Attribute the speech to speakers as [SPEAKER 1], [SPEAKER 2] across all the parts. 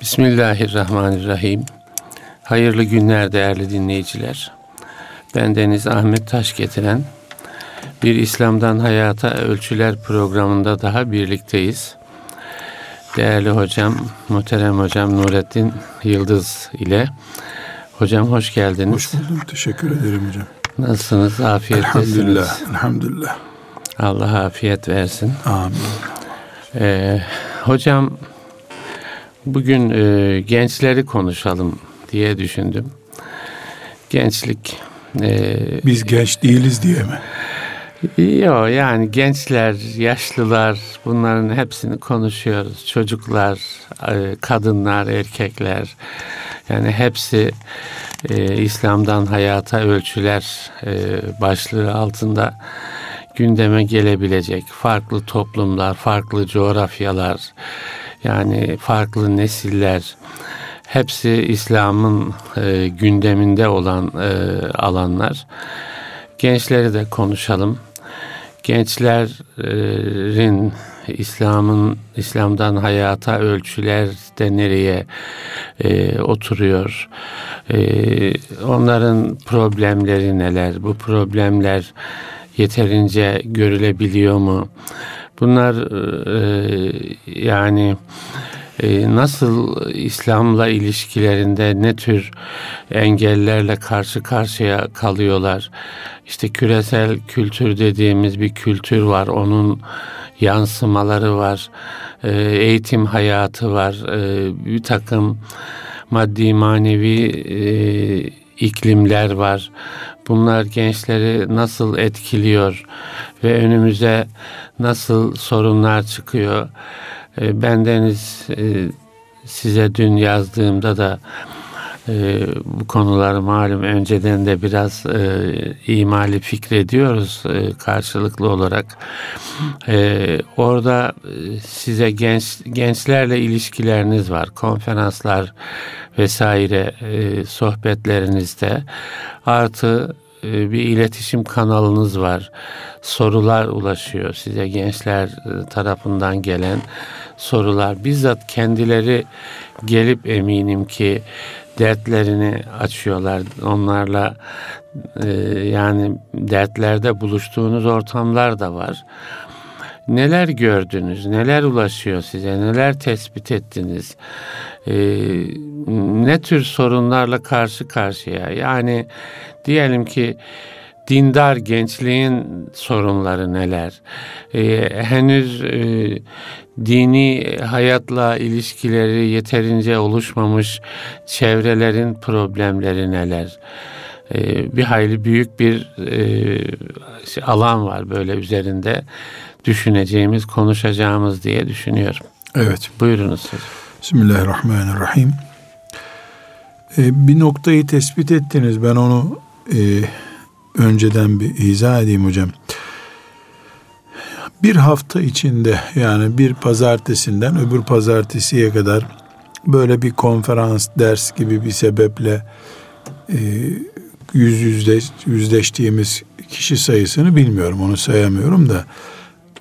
[SPEAKER 1] Bismillahirrahmanirrahim. Hayırlı günler değerli dinleyiciler. Ben Deniz Ahmet Taş getiren bir İslam'dan Hayata Ölçüler programında daha birlikteyiz. Değerli hocam, muhterem hocam Nurettin Yıldız ile. Hocam hoş geldiniz.
[SPEAKER 2] Hoş buldum. Teşekkür ederim hocam.
[SPEAKER 1] Nasılsınız? Afiyettesiniz.
[SPEAKER 2] Elhamdülillah. Elhamdülillah.
[SPEAKER 1] Allah afiyet versin.
[SPEAKER 2] Amin.
[SPEAKER 1] Ee, hocam bugün e, gençleri konuşalım diye düşündüm. Gençlik. E,
[SPEAKER 2] Biz genç değiliz diye mi?
[SPEAKER 1] Yok yani gençler, yaşlılar bunların hepsini konuşuyoruz. Çocuklar, e, kadınlar, erkekler yani hepsi e, İslam'dan hayata ölçüler e, başlığı altında gündeme gelebilecek farklı toplumlar, farklı coğrafyalar yani farklı nesiller hepsi İslam'ın e, gündeminde olan e, alanlar. Gençleri de konuşalım gençlerin İslam'ın İslam'dan hayata ölçüler de nereye e, oturuyor? E, onların problemleri neler? Bu problemler yeterince görülebiliyor mu? Bunlar e, yani e, nasıl İslam'la ilişkilerinde ne tür engellerle karşı karşıya kalıyorlar? İşte küresel kültür dediğimiz bir kültür var. Onun yansımaları var. E, eğitim hayatı var. E, bir takım maddi manevi iklimler var. Bunlar gençleri nasıl etkiliyor ve önümüze nasıl sorunlar çıkıyor? E, bendeniz e, size dün yazdığımda da e, bu konuları malum önceden de biraz e, imali fikrediyoruz karşılıklı olarak. Orada size genç gençlerle ilişkileriniz var, konferanslar vesaire e, sohbetlerinizde artı e, bir iletişim kanalınız var. Sorular ulaşıyor size gençler e, tarafından gelen sorular. Bizzat kendileri gelip eminim ki dertlerini açıyorlar. Onlarla e, yani dertlerde buluştuğunuz ortamlar da var. Neler gördünüz? Neler ulaşıyor size? Neler tespit ettiniz? Ee, ne tür sorunlarla karşı karşıya? Yani diyelim ki dindar gençliğin sorunları neler? Ee, henüz e, dini hayatla ilişkileri yeterince oluşmamış çevrelerin problemleri neler? Ee, bir hayli büyük bir e, alan var böyle üzerinde düşüneceğimiz, konuşacağımız diye düşünüyorum.
[SPEAKER 2] Evet.
[SPEAKER 1] Buyurunuz siz.
[SPEAKER 2] Bismillahirrahmanirrahim. Ee, bir noktayı tespit ettiniz. Ben onu e, önceden bir izah edeyim hocam. Bir hafta içinde yani bir pazartesinden öbür pazartesiye kadar böyle bir konferans, ders gibi bir sebeple e, yüz yüzde yüzleştiğimiz kişi sayısını bilmiyorum onu sayamıyorum da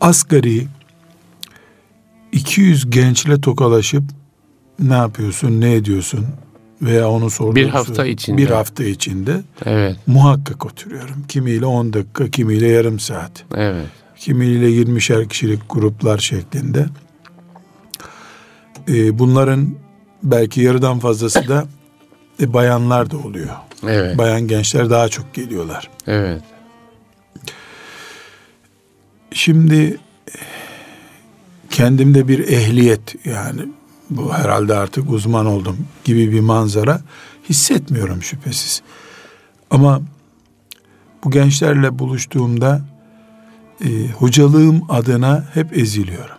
[SPEAKER 2] asgari 200 gençle tokalaşıp ne yapıyorsun, ne ediyorsun veya onu sorduğum
[SPEAKER 1] bir hafta içinde
[SPEAKER 2] bir hafta içinde
[SPEAKER 1] evet
[SPEAKER 2] muhakkak oturuyorum. Kimiyle 10 dakika, kimiyle yarım saat.
[SPEAKER 1] Evet.
[SPEAKER 2] Kimiyle 20'şer kişilik gruplar şeklinde. Ee, bunların belki yarıdan fazlası da e, bayanlar da oluyor.
[SPEAKER 1] Evet.
[SPEAKER 2] Bayan gençler daha çok geliyorlar.
[SPEAKER 1] Evet.
[SPEAKER 2] Şimdi kendimde bir ehliyet yani bu herhalde artık uzman oldum gibi bir manzara hissetmiyorum şüphesiz. Ama bu gençlerle buluştuğumda e, hocalığım adına hep eziliyorum.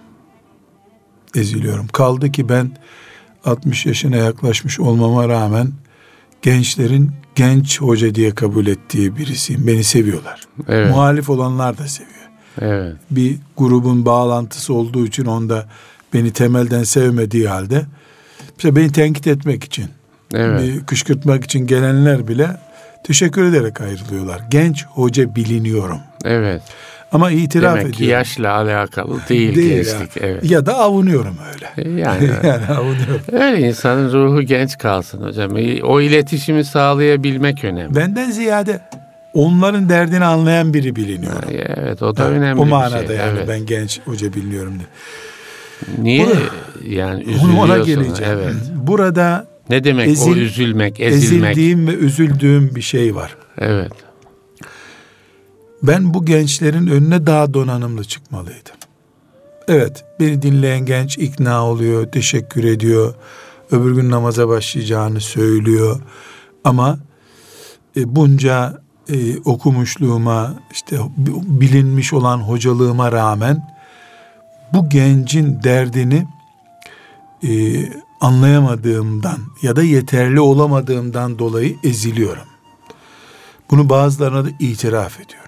[SPEAKER 2] Eziliyorum. Kaldı ki ben 60 yaşına yaklaşmış olmama rağmen gençlerin genç hoca diye kabul ettiği birisiyim. Beni seviyorlar.
[SPEAKER 1] Evet.
[SPEAKER 2] Muhalif olanlar da seviyor.
[SPEAKER 1] Evet.
[SPEAKER 2] Bir grubun bağlantısı olduğu için onda beni temelden sevmediği halde işte beni tenkit etmek için,
[SPEAKER 1] Evet.
[SPEAKER 2] bir kışkırtmak için gelenler bile teşekkür ederek ayrılıyorlar. Genç hoca biliniyorum.
[SPEAKER 1] Evet.
[SPEAKER 2] Ama itiraf
[SPEAKER 1] Demek
[SPEAKER 2] ediyorum.
[SPEAKER 1] yaşla alakalı değil,
[SPEAKER 2] Değil
[SPEAKER 1] gençlik.
[SPEAKER 2] ya.
[SPEAKER 1] Evet.
[SPEAKER 2] Ya da avunuyorum öyle.
[SPEAKER 1] E, Yani
[SPEAKER 2] yani avunuyorum.
[SPEAKER 1] öyle insanın ruhu genç kalsın hocam. E, O iletişimi sağlayabilmek önemli.
[SPEAKER 2] Benden ziyade onların derdini anlayan biri biliniyorum.
[SPEAKER 1] E, Evet o da
[SPEAKER 2] Ha,
[SPEAKER 1] önemli
[SPEAKER 2] o
[SPEAKER 1] bir
[SPEAKER 2] manada
[SPEAKER 1] şey.
[SPEAKER 2] yani
[SPEAKER 1] evet.
[SPEAKER 2] ben genç hoca biliniyorum diye.
[SPEAKER 1] Niye
[SPEAKER 2] Bunu-
[SPEAKER 1] yani
[SPEAKER 2] Onu ona
[SPEAKER 1] üzülüyorsun?
[SPEAKER 2] geleceğim.
[SPEAKER 1] Evet.
[SPEAKER 2] Burada
[SPEAKER 1] Ne demek o
[SPEAKER 2] Ezil-
[SPEAKER 1] üzülmek, ezilmek?
[SPEAKER 2] ezildiğim ve üzüldüğüm bir şey var.
[SPEAKER 1] Evet.
[SPEAKER 2] Ben bu gençlerin önüne daha donanımlı çıkmalıydım. Evet, beni dinleyen genç ikna oluyor, teşekkür ediyor. Öbür gün namaza başlayacağını söylüyor. Ama e, bunca e, okumuşluğuma, işte bilinmiş olan hocalığıma rağmen bu gencin derdini e, anlayamadığımdan ya da yeterli olamadığımdan dolayı eziliyorum. Bunu bazılarına da itiraf ediyorum.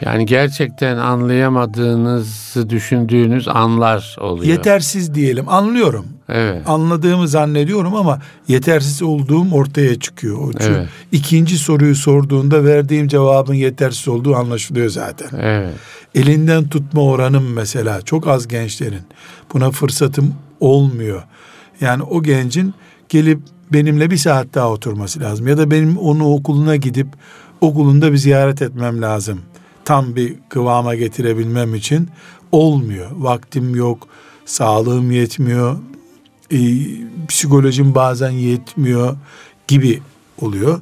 [SPEAKER 1] Yani gerçekten anlayamadığınızı düşündüğünüz anlar oluyor.
[SPEAKER 2] Yetersiz diyelim. Anlıyorum.
[SPEAKER 1] Evet.
[SPEAKER 2] Anladığımı zannediyorum ama yetersiz olduğum ortaya çıkıyor. O çünkü
[SPEAKER 1] Evet.
[SPEAKER 2] ikinci soruyu sorduğunda verdiğim cevabın yetersiz olduğu anlaşılıyor zaten.
[SPEAKER 1] Evet.
[SPEAKER 2] Elinden tutma oranım mesela çok az gençlerin. Buna fırsatım olmuyor. Yani o gencin gelip benimle bir saat daha oturması lazım. Ya da benim onu okuluna gidip okulunda bir ziyaret etmem lazım. Tam bir kıvama getirebilmem için olmuyor. Vaktim yok, sağlığım yetmiyor, e, psikolojim bazen yetmiyor gibi oluyor.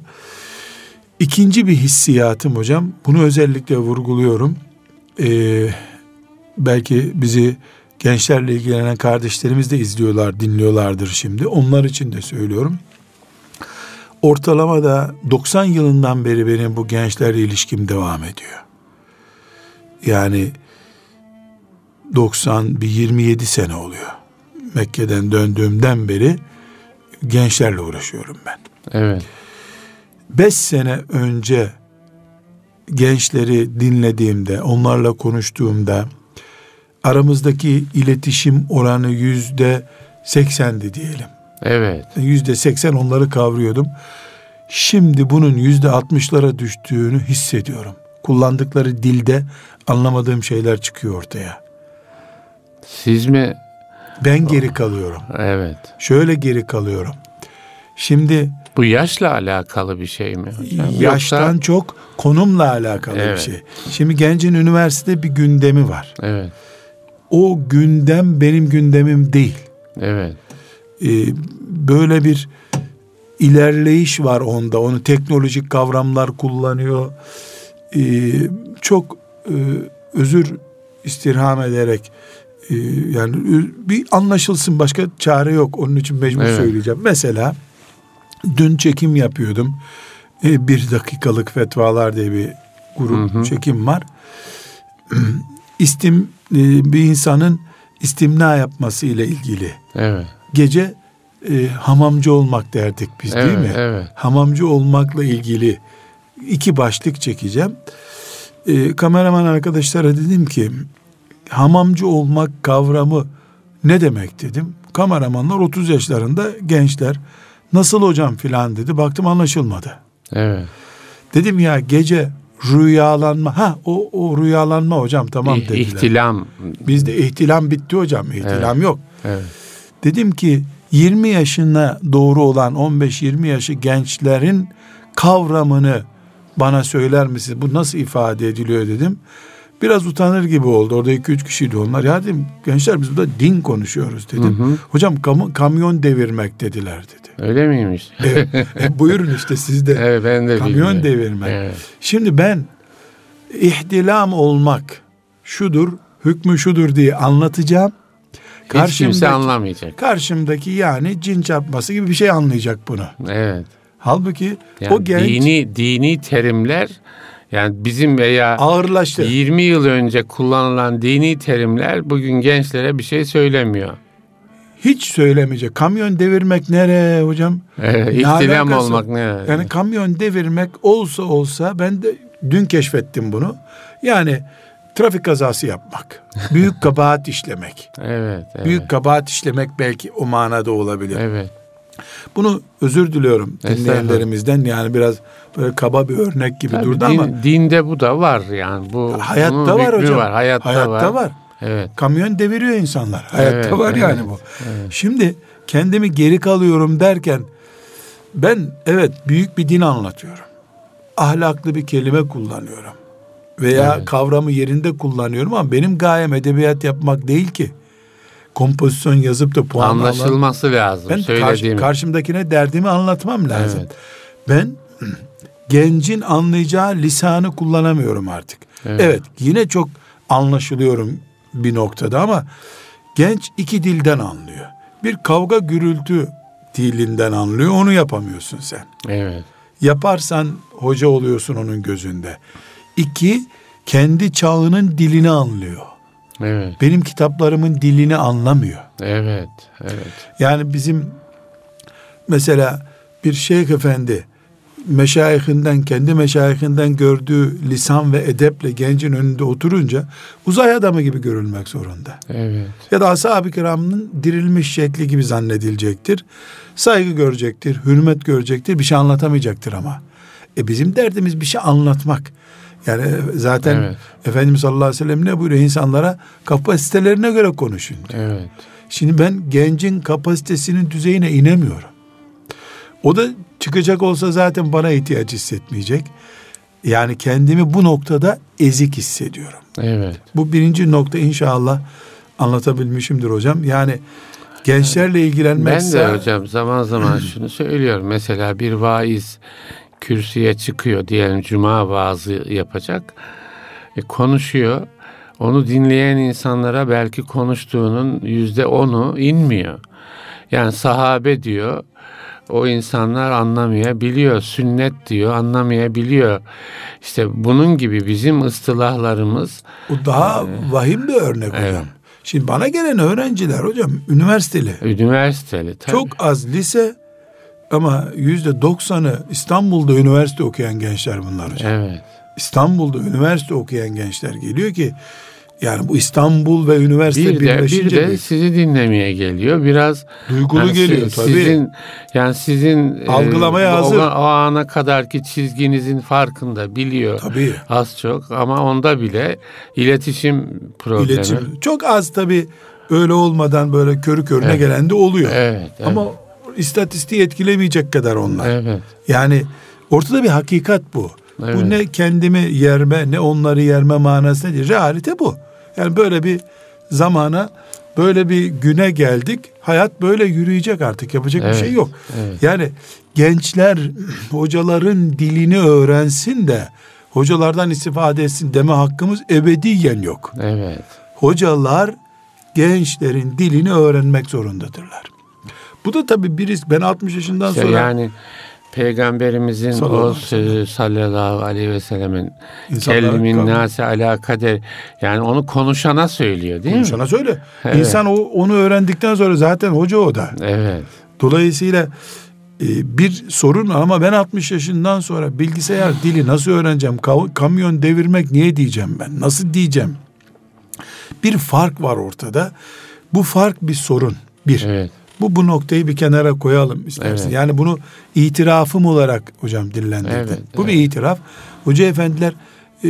[SPEAKER 2] İkinci bir hissiyatım hocam, bunu özellikle vurguluyorum. Ee, belki bizi gençlerle ilgilenen kardeşlerimiz de izliyorlar, dinliyorlardır şimdi. Onlar için de söylüyorum. Ortalamada 90 yılından beri benim bu gençlerle ilişkim devam ediyor. Yani 90 bir 27 sene oluyor. Mekke'den döndüğümden beri gençlerle uğraşıyorum ben.
[SPEAKER 1] Evet.
[SPEAKER 2] Beş sene önce gençleri dinlediğimde, onlarla konuştuğumda aramızdaki iletişim oranı yüzde seksendi diyelim.
[SPEAKER 1] Evet.
[SPEAKER 2] Yüzde seksen onları kavruyordum. Şimdi bunun yüzde altmışlara düştüğünü hissediyorum. Kullandıkları dilde anlamadığım şeyler çıkıyor ortaya.
[SPEAKER 1] Siz mi?
[SPEAKER 2] Ben geri kalıyorum.
[SPEAKER 1] Evet.
[SPEAKER 2] Şöyle geri kalıyorum. Şimdi
[SPEAKER 1] Bu yaşla alakalı bir şey mi hocam?
[SPEAKER 2] yaştan
[SPEAKER 1] Yoksa-
[SPEAKER 2] çok konumla alakalı bir
[SPEAKER 1] Evet.
[SPEAKER 2] şey. Şimdi gencin üniversitede bir gündemi var.
[SPEAKER 1] Evet.
[SPEAKER 2] O gündem benim gündemim değil.
[SPEAKER 1] Evet.
[SPEAKER 2] Ee, böyle bir ilerleyiş var onda. Onu teknolojik kavramlar kullanıyor. Ee, çok özür istirham ederek e, yani bir anlaşılsın başka çare yok. Onun için mecbur
[SPEAKER 1] Evet.
[SPEAKER 2] söyleyeceğim. Mesela dün çekim yapıyordum. E, bir dakikalık fetvalar diye bir grup
[SPEAKER 1] Hı hı.
[SPEAKER 2] çekim var. İstim e, bir insanın istimna yapması ile ilgili
[SPEAKER 1] Evet.
[SPEAKER 2] gece e, hamamcı olmak derdik biz değil
[SPEAKER 1] Evet,
[SPEAKER 2] mi?
[SPEAKER 1] evet.
[SPEAKER 2] Hamamcı olmakla ilgili iki başlık çekeceğim. E, kameraman arkadaşlara dedim ki hamamcı olmak kavramı ne demek dedim. Kameramanlar 30 yaşlarında gençler nasıl hocam filan dedi. Baktım anlaşılmadı.
[SPEAKER 1] Evet.
[SPEAKER 2] Dedim ya gece rüyalanma. Ha o, o rüyalanma hocam tamam dediler.
[SPEAKER 1] İhtilam.
[SPEAKER 2] Bizde ihtilam bitti hocam. İhtilam yok.
[SPEAKER 1] Evet.
[SPEAKER 2] Dedim ki 20 yaşına doğru olan 15-20 yaşı gençlerin kavramını bana söyler misiniz? Bu nasıl ifade ediliyor dedim. Biraz utanır gibi oldu. Orada 2-3 kişiydi onlar. Ya dedim gençler biz burada din konuşuyoruz dedim.
[SPEAKER 1] Hı hı.
[SPEAKER 2] Hocam kam- kamyon devirmek dediler dedi.
[SPEAKER 1] Öyle miymiş?
[SPEAKER 2] Evet, e, buyurun işte siz de.
[SPEAKER 1] evet ben de
[SPEAKER 2] Kamyon
[SPEAKER 1] bilmiyorum.
[SPEAKER 2] devirmek.
[SPEAKER 1] Evet.
[SPEAKER 2] Şimdi ben ihtilam olmak şudur, hükmü şudur diye anlatacağım.
[SPEAKER 1] Hiç kimse anlamayacak.
[SPEAKER 2] Karşımdaki yani cin çarpması gibi bir şey anlayacak bunu.
[SPEAKER 1] Evet.
[SPEAKER 2] Halbuki
[SPEAKER 1] Yani
[SPEAKER 2] o genç
[SPEAKER 1] dini dini terimler yani bizim veya
[SPEAKER 2] ağırlaştı.
[SPEAKER 1] 20 yıl önce kullanılan dini terimler bugün gençlere bir şey söylemiyor.
[SPEAKER 2] Hiç söylemeyecek. Kamyon devirmek nere hocam?
[SPEAKER 1] Evet, ihtilam olmak ne?
[SPEAKER 2] Yani kamyon devirmek olsa olsa ben de dün keşfettim bunu. Yani trafik kazası yapmak. Büyük kabahat işlemek.
[SPEAKER 1] evet, evet.
[SPEAKER 2] Büyük kabahat işlemek belki o manada olabilir.
[SPEAKER 1] Evet.
[SPEAKER 2] Bunu özür diliyorum dinleyenlerimizden yani biraz böyle kaba bir örnek gibi
[SPEAKER 1] Tabii
[SPEAKER 2] durdu
[SPEAKER 1] din-
[SPEAKER 2] ama
[SPEAKER 1] dinde bu da var yani bu
[SPEAKER 2] hayatta var hocam.
[SPEAKER 1] Var. Hayatta,
[SPEAKER 2] Hayatta
[SPEAKER 1] var.
[SPEAKER 2] var.
[SPEAKER 1] Evet.
[SPEAKER 2] Kamyon deviriyor insanlar. Hayatta
[SPEAKER 1] Evet,
[SPEAKER 2] var yani
[SPEAKER 1] evet,
[SPEAKER 2] bu. Şimdi kendimi geri kalıyorum derken ben evet büyük bir din anlatıyorum. Ahlaklı bir kelime kullanıyorum. Veya
[SPEAKER 1] Evet.
[SPEAKER 2] kavramı yerinde kullanıyorum ama benim gayem edebiyat yapmak değil ki. Kompozisyon yazıp da puan.
[SPEAKER 1] Anlaşılması lazım
[SPEAKER 2] Ben karşı-
[SPEAKER 1] söylediğim.
[SPEAKER 2] karşımdakine derdimi anlatmam lazım.
[SPEAKER 1] Evet.
[SPEAKER 2] Ben gencin anlayacağı lisanı kullanamıyorum artık.
[SPEAKER 1] Evet.
[SPEAKER 2] Evet. yine çok anlaşılıyorum bir noktada ama genç iki dilden anlıyor. Bir kavga gürültü dilinden anlıyor onu yapamıyorsun sen.
[SPEAKER 1] Evet.
[SPEAKER 2] Yaparsan hoca oluyorsun onun gözünde. İki kendi çağının dilini anlıyor.
[SPEAKER 1] Evet.
[SPEAKER 2] Benim kitaplarımın dilini anlamıyor.
[SPEAKER 1] Evet. Evet.
[SPEAKER 2] Yani bizim mesela bir şeyh efendi meşayihinden kendi meşayihinden gördüğü lisan ve edeple gencin önünde oturunca uzay adamı gibi görülmek zorunda.
[SPEAKER 1] Evet.
[SPEAKER 2] Ya da ashab-ı kiramın dirilmiş şekli gibi zannedilecektir. Saygı görecektir, hürmet görecektir, bir şey anlatamayacaktır ama. E bizim derdimiz bir şey anlatmak. Yani zaten
[SPEAKER 1] Evet.
[SPEAKER 2] Efendimiz sallallahu aleyhi ve sellem ne buyuruyor? insanlara kapasitelerine göre konuşun.
[SPEAKER 1] Evet.
[SPEAKER 2] Şimdi ben gencin kapasitesinin düzeyine inemiyorum. O da çıkacak olsa zaten bana ihtiyaç hissetmeyecek. Yani kendimi bu noktada ezik hissediyorum.
[SPEAKER 1] Evet.
[SPEAKER 2] Bu birinci nokta inşallah anlatabilmişimdir hocam. Yani gençlerle ilgilenmek
[SPEAKER 1] Ben de hocam zaman zaman şunu söylüyorum. Mesela bir vaiz kürsüye çıkıyor diyelim cuma vaazı yapacak. E, konuşuyor. Onu dinleyen insanlara belki konuştuğunun yüzde onu inmiyor. Yani sahabe diyor. O insanlar anlamayabiliyor. Sünnet diyor anlamayabiliyor. İşte bunun gibi bizim ıstılahlarımız
[SPEAKER 2] Bu daha vahim bir örnek hocam.
[SPEAKER 1] Evet.
[SPEAKER 2] Şimdi bana gelen öğrenciler hocam üniversiteli.
[SPEAKER 1] üniversiteli. Tabii.
[SPEAKER 2] Çok az lise ama yüzde doksanı İstanbul'da üniversite okuyan gençler bunlar hocam.
[SPEAKER 1] Evet.
[SPEAKER 2] İstanbul'da üniversite okuyan gençler geliyor ki yani bu İstanbul ve üniversite
[SPEAKER 1] Bir de, bir
[SPEAKER 2] birleşince
[SPEAKER 1] de
[SPEAKER 2] bir
[SPEAKER 1] sizi dinlemeye geliyor. Biraz
[SPEAKER 2] duygulu
[SPEAKER 1] Yani
[SPEAKER 2] geliyor
[SPEAKER 1] si-
[SPEAKER 2] tabii.
[SPEAKER 1] Sizin yani sizin e,
[SPEAKER 2] Algılamaya
[SPEAKER 1] o,
[SPEAKER 2] hazır.
[SPEAKER 1] o ana kadarki çizginizin farkında biliyor.
[SPEAKER 2] Tabii.
[SPEAKER 1] Az çok ama onda bile iletişim problemi.
[SPEAKER 2] İletişim. Çok az tabii öyle olmadan böyle körü körüne
[SPEAKER 1] Evet.
[SPEAKER 2] gelen de oluyor.
[SPEAKER 1] Evet, evet.
[SPEAKER 2] Ama istatistiği etkilemeyecek kadar onlar.
[SPEAKER 1] Evet.
[SPEAKER 2] Yani ortada bir hakikat bu.
[SPEAKER 1] Evet.
[SPEAKER 2] Bu ne kendimi yerme ne onları yerme manasında değil. Realite bu. Yani böyle bir zamana böyle bir güne geldik. Hayat böyle yürüyecek artık. Yapacak
[SPEAKER 1] Evet,
[SPEAKER 2] bir şey yok.
[SPEAKER 1] evet.
[SPEAKER 2] Yani gençler hocaların dilini öğrensin de hocalardan istifade etsin deme hakkımız ebediyen yok.
[SPEAKER 1] Evet.
[SPEAKER 2] Hocalar gençlerin dilini öğrenmek zorundadırlar. Bu da tabii bir risk. Ben 60 yaşından
[SPEAKER 1] İşte
[SPEAKER 2] sonra
[SPEAKER 1] yani peygamberimizin
[SPEAKER 2] Sallallahu
[SPEAKER 1] o sözü sallallahu aleyhi ve sellemin
[SPEAKER 2] kavga-
[SPEAKER 1] nase ala kader yani onu konuşana söylüyor değil mi?
[SPEAKER 2] sana söyle.
[SPEAKER 1] Evet.
[SPEAKER 2] İnsan o, onu öğrendikten sonra zaten hoca o da.
[SPEAKER 1] Evet.
[SPEAKER 2] Dolayısıyla e, bir sorun ama ben 60 yaşından sonra bilgisayar dili nasıl öğreneceğim? Ka- kamyon devirmek niye diyeceğim ben? Nasıl diyeceğim? Bir fark var ortada. Bu fark bir sorun. Bir.
[SPEAKER 1] Evet.
[SPEAKER 2] Bu bu noktayı bir kenara koyalım istersen.
[SPEAKER 1] Evet.
[SPEAKER 2] Yani bunu itirafım olarak hocam dillendirdim.
[SPEAKER 1] Evet,
[SPEAKER 2] bu bir
[SPEAKER 1] evet.
[SPEAKER 2] itiraf. Hoca efendiler e,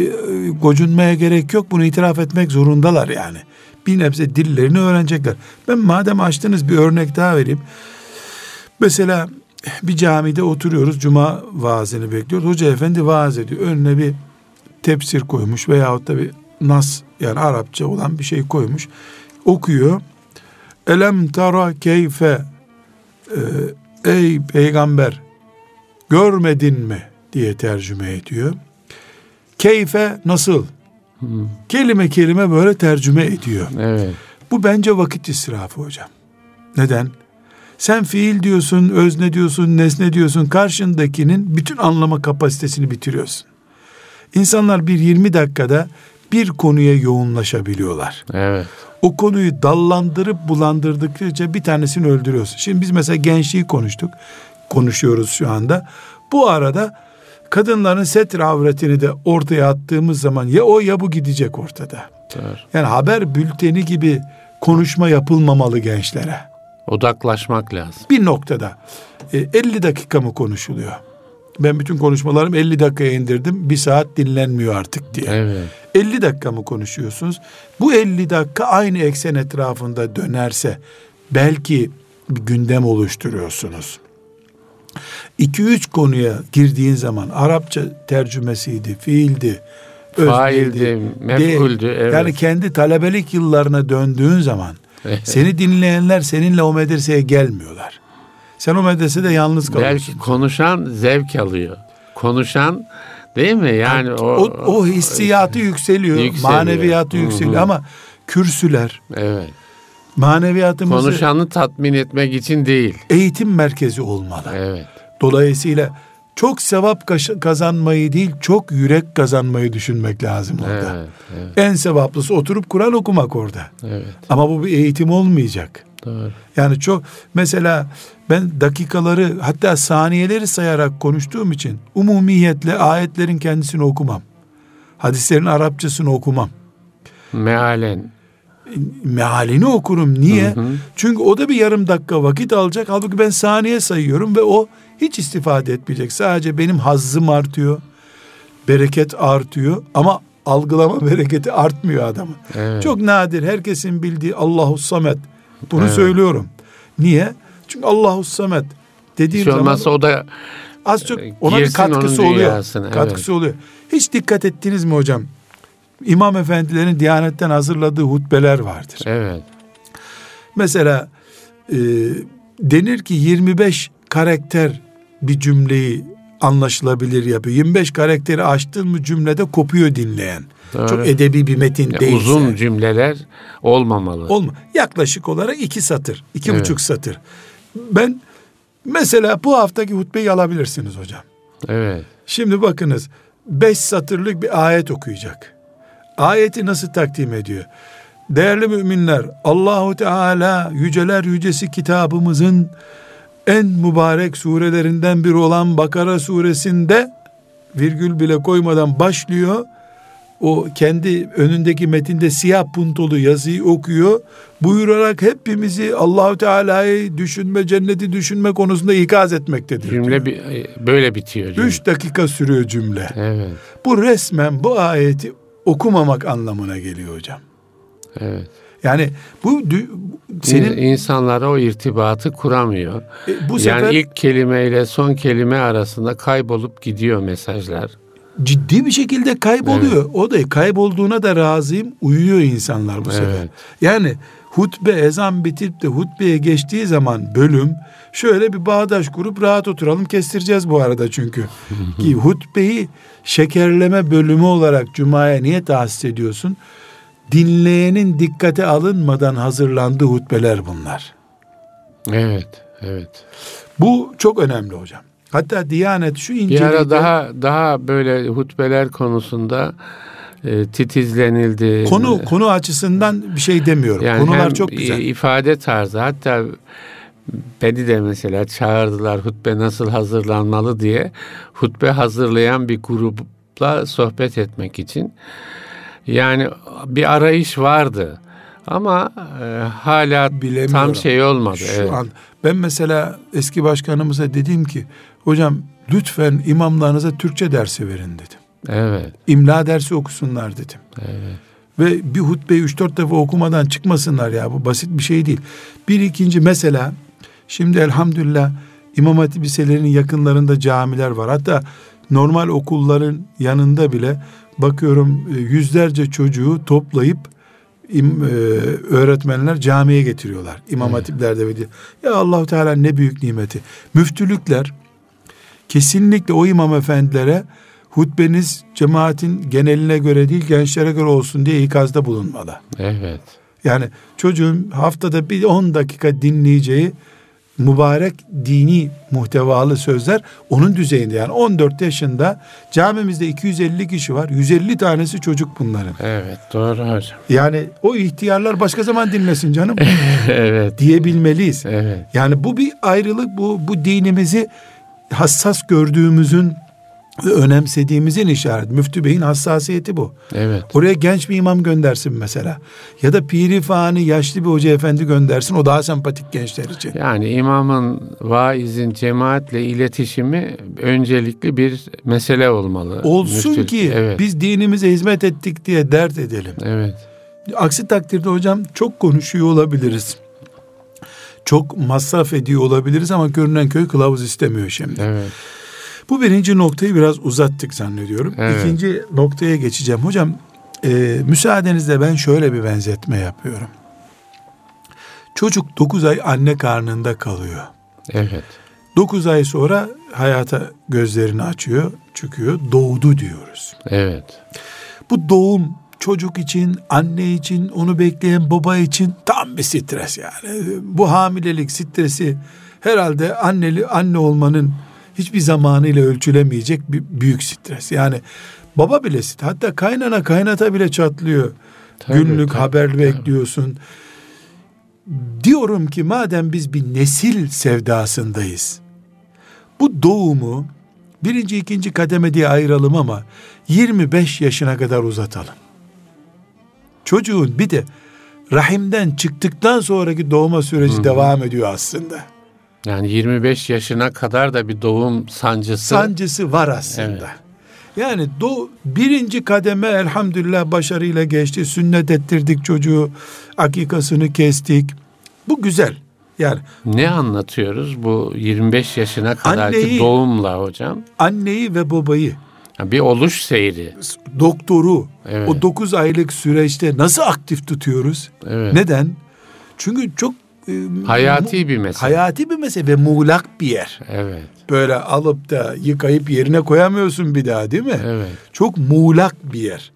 [SPEAKER 2] gocunmaya gerek yok. Bunu itiraf etmek zorundalar yani. Bir nebze dillerini öğrenecekler. Ben madem açtınız bir örnek daha vereyim. Mesela bir camide oturuyoruz. Cuma vaazını bekliyoruz. Hoca efendi vaaz ediyor. Önüne bir tefsir koymuş veyahut da bir nas yani Arapça olan bir şey koymuş. Okuyor. Elem tara keyfe e, ey peygamber görmedin mi diye tercüme ediyor. Keyfe nasıl?
[SPEAKER 1] Hmm.
[SPEAKER 2] Kelime kelime böyle tercüme ediyor.
[SPEAKER 1] Evet.
[SPEAKER 2] Bu bence vakit israfı hocam. Neden? Sen fiil diyorsun, özne diyorsun, nesne diyorsun. Karşındakinin bütün anlama kapasitesini bitiriyorsun. İnsanlar bir 20 dakikada bir konuya yoğunlaşabiliyorlar.
[SPEAKER 1] Evet.
[SPEAKER 2] O konuyu dallandırıp bulandırdıkça bir tanesini öldürüyorsun. Şimdi biz mesela gençliği konuştuk. Konuşuyoruz şu anda. Bu arada kadınların setir avretini de ortaya attığımız zaman ya o ya bu gidecek ortada.
[SPEAKER 1] Doğru.
[SPEAKER 2] Yani haber bülteni gibi konuşma yapılmamalı gençlere.
[SPEAKER 1] Odaklaşmak lazım.
[SPEAKER 2] Bir noktada e, 50 dakika mı konuşuluyor? Ben bütün konuşmalarımı 50 dakikaya indirdim. Bir saat dinlenmiyor artık diye.
[SPEAKER 1] Evet.
[SPEAKER 2] 50 dakika mı konuşuyorsunuz? Bu 50 dakika aynı eksen etrafında dönerse belki bir gündem oluşturuyorsunuz. 2-3 konuya girdiğin zaman Arapça tercümesiydi, fiildi,
[SPEAKER 1] Faildi, mef'uldü, evet.
[SPEAKER 2] Yani kendi talebelik yıllarına döndüğün zaman seni dinleyenler seninle o medreseye gelmiyorlar. Sen o medresede yalnız kalıyorsun.
[SPEAKER 1] Belki konuşan zevk alıyor. Konuşan değil mi? Yani o
[SPEAKER 2] o, o hissiyatı yükseliyor,
[SPEAKER 1] Yükseliyor.
[SPEAKER 2] maneviyatı
[SPEAKER 1] Hı hı.
[SPEAKER 2] yükseliyor ama kürsüler,
[SPEAKER 1] evet.
[SPEAKER 2] maneviyatımızı
[SPEAKER 1] Konuşanı tatmin etmek için değil.
[SPEAKER 2] eğitim merkezi olmalı.
[SPEAKER 1] Evet.
[SPEAKER 2] Dolayısıyla çok sevap kazanmayı değil, çok yürek kazanmayı düşünmek lazım orada.
[SPEAKER 1] Evet. Evet.
[SPEAKER 2] En sevaplısı oturup Kur'an okumak orada.
[SPEAKER 1] Evet.
[SPEAKER 2] Ama bu bir eğitim olmayacak.
[SPEAKER 1] Doğru.
[SPEAKER 2] Yani çok mesela ben dakikaları hatta saniyeleri sayarak konuştuğum için umumiyetle ayetlerin kendisini okumam. Hadislerin Arapçasını okumam.
[SPEAKER 1] Mealen.
[SPEAKER 2] Mealini okurum. Niye?
[SPEAKER 1] Hı hı.
[SPEAKER 2] Çünkü o da bir yarım dakika vakit alacak. Halbuki ben saniye sayıyorum ve o hiç istifade etmeyecek. Sadece benim hazzım artıyor. Bereket artıyor ama algılama bereketi artmıyor adamın.
[SPEAKER 1] Evet.
[SPEAKER 2] Çok nadir herkesin bildiği Allahu Samet. Bunu
[SPEAKER 1] Evet.
[SPEAKER 2] söylüyorum. Niye? Çünkü Allahu Samet dediğim
[SPEAKER 1] Hiç
[SPEAKER 2] zaman
[SPEAKER 1] olmazsa o da
[SPEAKER 2] az çok
[SPEAKER 1] e,
[SPEAKER 2] ona bir katkısı oluyor.
[SPEAKER 1] evet.
[SPEAKER 2] Katkısı oluyor. Hiç dikkat ettiniz mi hocam? İmam efendilerin Diyanet'ten hazırladığı hutbeler vardır.
[SPEAKER 1] evet.
[SPEAKER 2] Mesela e, denir ki 25 karakter bir cümleyi anlaşılabilir yapıyor. 25 karakteri açtın mı cümlede kopuyor dinleyen.
[SPEAKER 1] Doğru.
[SPEAKER 2] Çok edebi bir metin
[SPEAKER 1] Ya
[SPEAKER 2] değilse.
[SPEAKER 1] uzun cümleler olmamalı.
[SPEAKER 2] Olma. Yaklaşık olarak iki satır, iki
[SPEAKER 1] Evet.
[SPEAKER 2] buçuk satır. Ben mesela bu haftaki hutbeyi alabilirsiniz hocam.
[SPEAKER 1] evet.
[SPEAKER 2] Şimdi bakınız beş satırlık bir ayet okuyacak. Ayeti nasıl takdim ediyor? Değerli müminler Allahu Teala yüceler yücesi kitabımızın en mübarek surelerinden biri olan Bakara suresinde virgül bile koymadan başlıyor. O kendi önündeki metinde siyah puntolu yazıyı okuyor. Buyurarak hepimizi Allahu Teala'yı düşünme, cenneti düşünme konusunda ikaz etmektedir.
[SPEAKER 1] Cümle
[SPEAKER 2] diyor.
[SPEAKER 1] bir, böyle bitiyor. Cümle.
[SPEAKER 2] Üç dakika sürüyor cümle.
[SPEAKER 1] Evet.
[SPEAKER 2] Bu resmen bu ayeti okumamak anlamına geliyor hocam.
[SPEAKER 1] Evet.
[SPEAKER 2] Yani bu
[SPEAKER 1] Senin insanlara o irtibatı kuramıyor.
[SPEAKER 2] e, bu
[SPEAKER 1] yani
[SPEAKER 2] sefer
[SPEAKER 1] ilk kelimeyle son kelime arasında kaybolup gidiyor mesajlar.
[SPEAKER 2] Ciddi bir şekilde kayboluyor. O da kaybolduğuna da razıyım. Uyuyor insanlar bu sefer.
[SPEAKER 1] Evet.
[SPEAKER 2] Yani hutbe ezan bitip de hutbeye geçtiği zaman bölüm şöyle bir bağdaş kurup rahat oturalım kestireceğiz bu arada çünkü. Ki hutbeyi şekerleme bölümü olarak cumaya niye tahsis ediyorsun? Dinleyenin dikkate alınmadan hazırlandığı hutbeler bunlar.
[SPEAKER 1] Evet. Evet.
[SPEAKER 2] Bu çok önemli hocam. Hatta Diyanet şu
[SPEAKER 1] Bir
[SPEAKER 2] incelikte...
[SPEAKER 1] ara daha daha böyle hutbeler konusunda e, titizlenildi.
[SPEAKER 2] Konu konu açısından bir şey demiyorum.
[SPEAKER 1] Yani
[SPEAKER 2] Konular çok güzel.
[SPEAKER 1] ifade tarzı hatta beni de mesela çağırdılar hutbe nasıl hazırlanmalı diye hutbe hazırlayan bir grupla sohbet etmek için. Yani bir arayış vardı ama e, hala
[SPEAKER 2] Bilemiyorum.
[SPEAKER 1] tam şey olmadı.
[SPEAKER 2] Şu
[SPEAKER 1] evet.
[SPEAKER 2] an ben mesela eski başkanımıza dedim ki hocam lütfen imamlarınıza Türkçe dersi verin dedim.
[SPEAKER 1] Evet.
[SPEAKER 2] İmla dersi okusunlar dedim.
[SPEAKER 1] Evet.
[SPEAKER 2] Ve bir hutbeyi üç dört defa okumadan çıkmasınlar ya bu basit bir şey değil. Bir ikinci mesela şimdi elhamdülillah İmam Hatip liselerinin yakınlarında camiler var. Hatta normal okulların yanında bile bakıyorum e, yüzlerce çocuğu toplayıp im- e, öğretmenler camiye getiriyorlar. İmam
[SPEAKER 1] Evet.
[SPEAKER 2] hatiplerde ve diye. Ya Allahu Teala ne büyük nimeti. Müftülükler kesinlikle o imam efendilere hutbeniz cemaatin geneline göre değil gençlere göre olsun diye ikazda bulunmalı.
[SPEAKER 1] Evet.
[SPEAKER 2] Yani çocuğun haftada bir 10 dakika dinleyeceği mübarek dini muhtevalı sözler onun düzeyinde. Yani 14 yaşında camimizde 250 kişi var. 150 tanesi çocuk bunların.
[SPEAKER 1] Evet. Doğru hocam.
[SPEAKER 2] Yani o ihtiyarlar başka zaman dinlesin canım
[SPEAKER 1] evet.
[SPEAKER 2] diyebilmeliyiz.
[SPEAKER 1] Evet.
[SPEAKER 2] Yani bu bir ayrılık bu bu dinimizi hassas gördüğümüzün ve önemsediğimizin işareti. Müftü Bey'in hassasiyeti bu.
[SPEAKER 1] Evet.
[SPEAKER 2] Oraya genç bir imam göndersin mesela. Ya da piri fani yaşlı bir hoca efendi göndersin. O daha sempatik gençler için.
[SPEAKER 1] Yani imamın, vaizin cemaatle iletişimi öncelikli bir mesele olmalı.
[SPEAKER 2] Olsun
[SPEAKER 1] Müftülük.
[SPEAKER 2] ki
[SPEAKER 1] evet.
[SPEAKER 2] biz dinimize hizmet ettik diye dert edelim.
[SPEAKER 1] Evet.
[SPEAKER 2] Aksi takdirde hocam çok konuşuyor olabiliriz. Çok masraf ediyor olabiliriz ama görünen köy kılavuz istemiyor şimdi.
[SPEAKER 1] Evet.
[SPEAKER 2] Bu birinci noktayı biraz uzattık zannediyorum.
[SPEAKER 1] Evet.
[SPEAKER 2] İkinci noktaya geçeceğim. Hocam e, müsaadenizle ben şöyle bir benzetme yapıyorum. Çocuk 9 ay anne karnında kalıyor.
[SPEAKER 1] Evet.
[SPEAKER 2] 9 ay sonra hayata gözlerini açıyor, çıkıyor, doğdu diyoruz.
[SPEAKER 1] Evet.
[SPEAKER 2] Bu doğum çocuk için, anne için, onu bekleyen baba için tam bir stres yani. Bu hamilelik stresi herhalde anneli anne olmanın hiçbir zamanıyla ölçülemeyecek bir büyük stres. Yani baba bile stres. Hatta kaynana kaynata bile çatlıyor.
[SPEAKER 1] Tabii,
[SPEAKER 2] Günlük
[SPEAKER 1] tabii,
[SPEAKER 2] haber
[SPEAKER 1] tabii.
[SPEAKER 2] bekliyorsun. Diyorum ki madem biz bir nesil sevdasındayız. Bu doğumu birinci ikinci kademe diye ayıralım ama 25 yaşına kadar uzatalım. Çocuğun bir de rahimden çıktıktan sonraki doğuma süreci devam ediyor aslında.
[SPEAKER 1] Yani 25 yaşına kadar da bir doğum sancısı.
[SPEAKER 2] Sancısı var aslında. Yani do, birinci kademe elhamdülillah başarıyla geçti. Sünnet ettirdik çocuğu. Akikasını kestik. Bu güzel. Yani
[SPEAKER 1] ne anlatıyoruz bu 25 yaşına kadarki
[SPEAKER 2] Anneyi-
[SPEAKER 1] doğumla hocam?
[SPEAKER 2] anneyi ve babayı,
[SPEAKER 1] Yani bir oluş seyri.
[SPEAKER 2] doktoru
[SPEAKER 1] Evet.
[SPEAKER 2] o 9 aylık süreçte nasıl aktif tutuyoruz?
[SPEAKER 1] Evet.
[SPEAKER 2] Neden? Çünkü çok e,
[SPEAKER 1] Hayati bir mesele.
[SPEAKER 2] hayati bir mesele ve muğlak bir yer.
[SPEAKER 1] Evet.
[SPEAKER 2] Böyle alıp da yıkayıp yerine koyamıyorsun bir daha değil mi?
[SPEAKER 1] Evet.
[SPEAKER 2] Çok muğlak bir yer.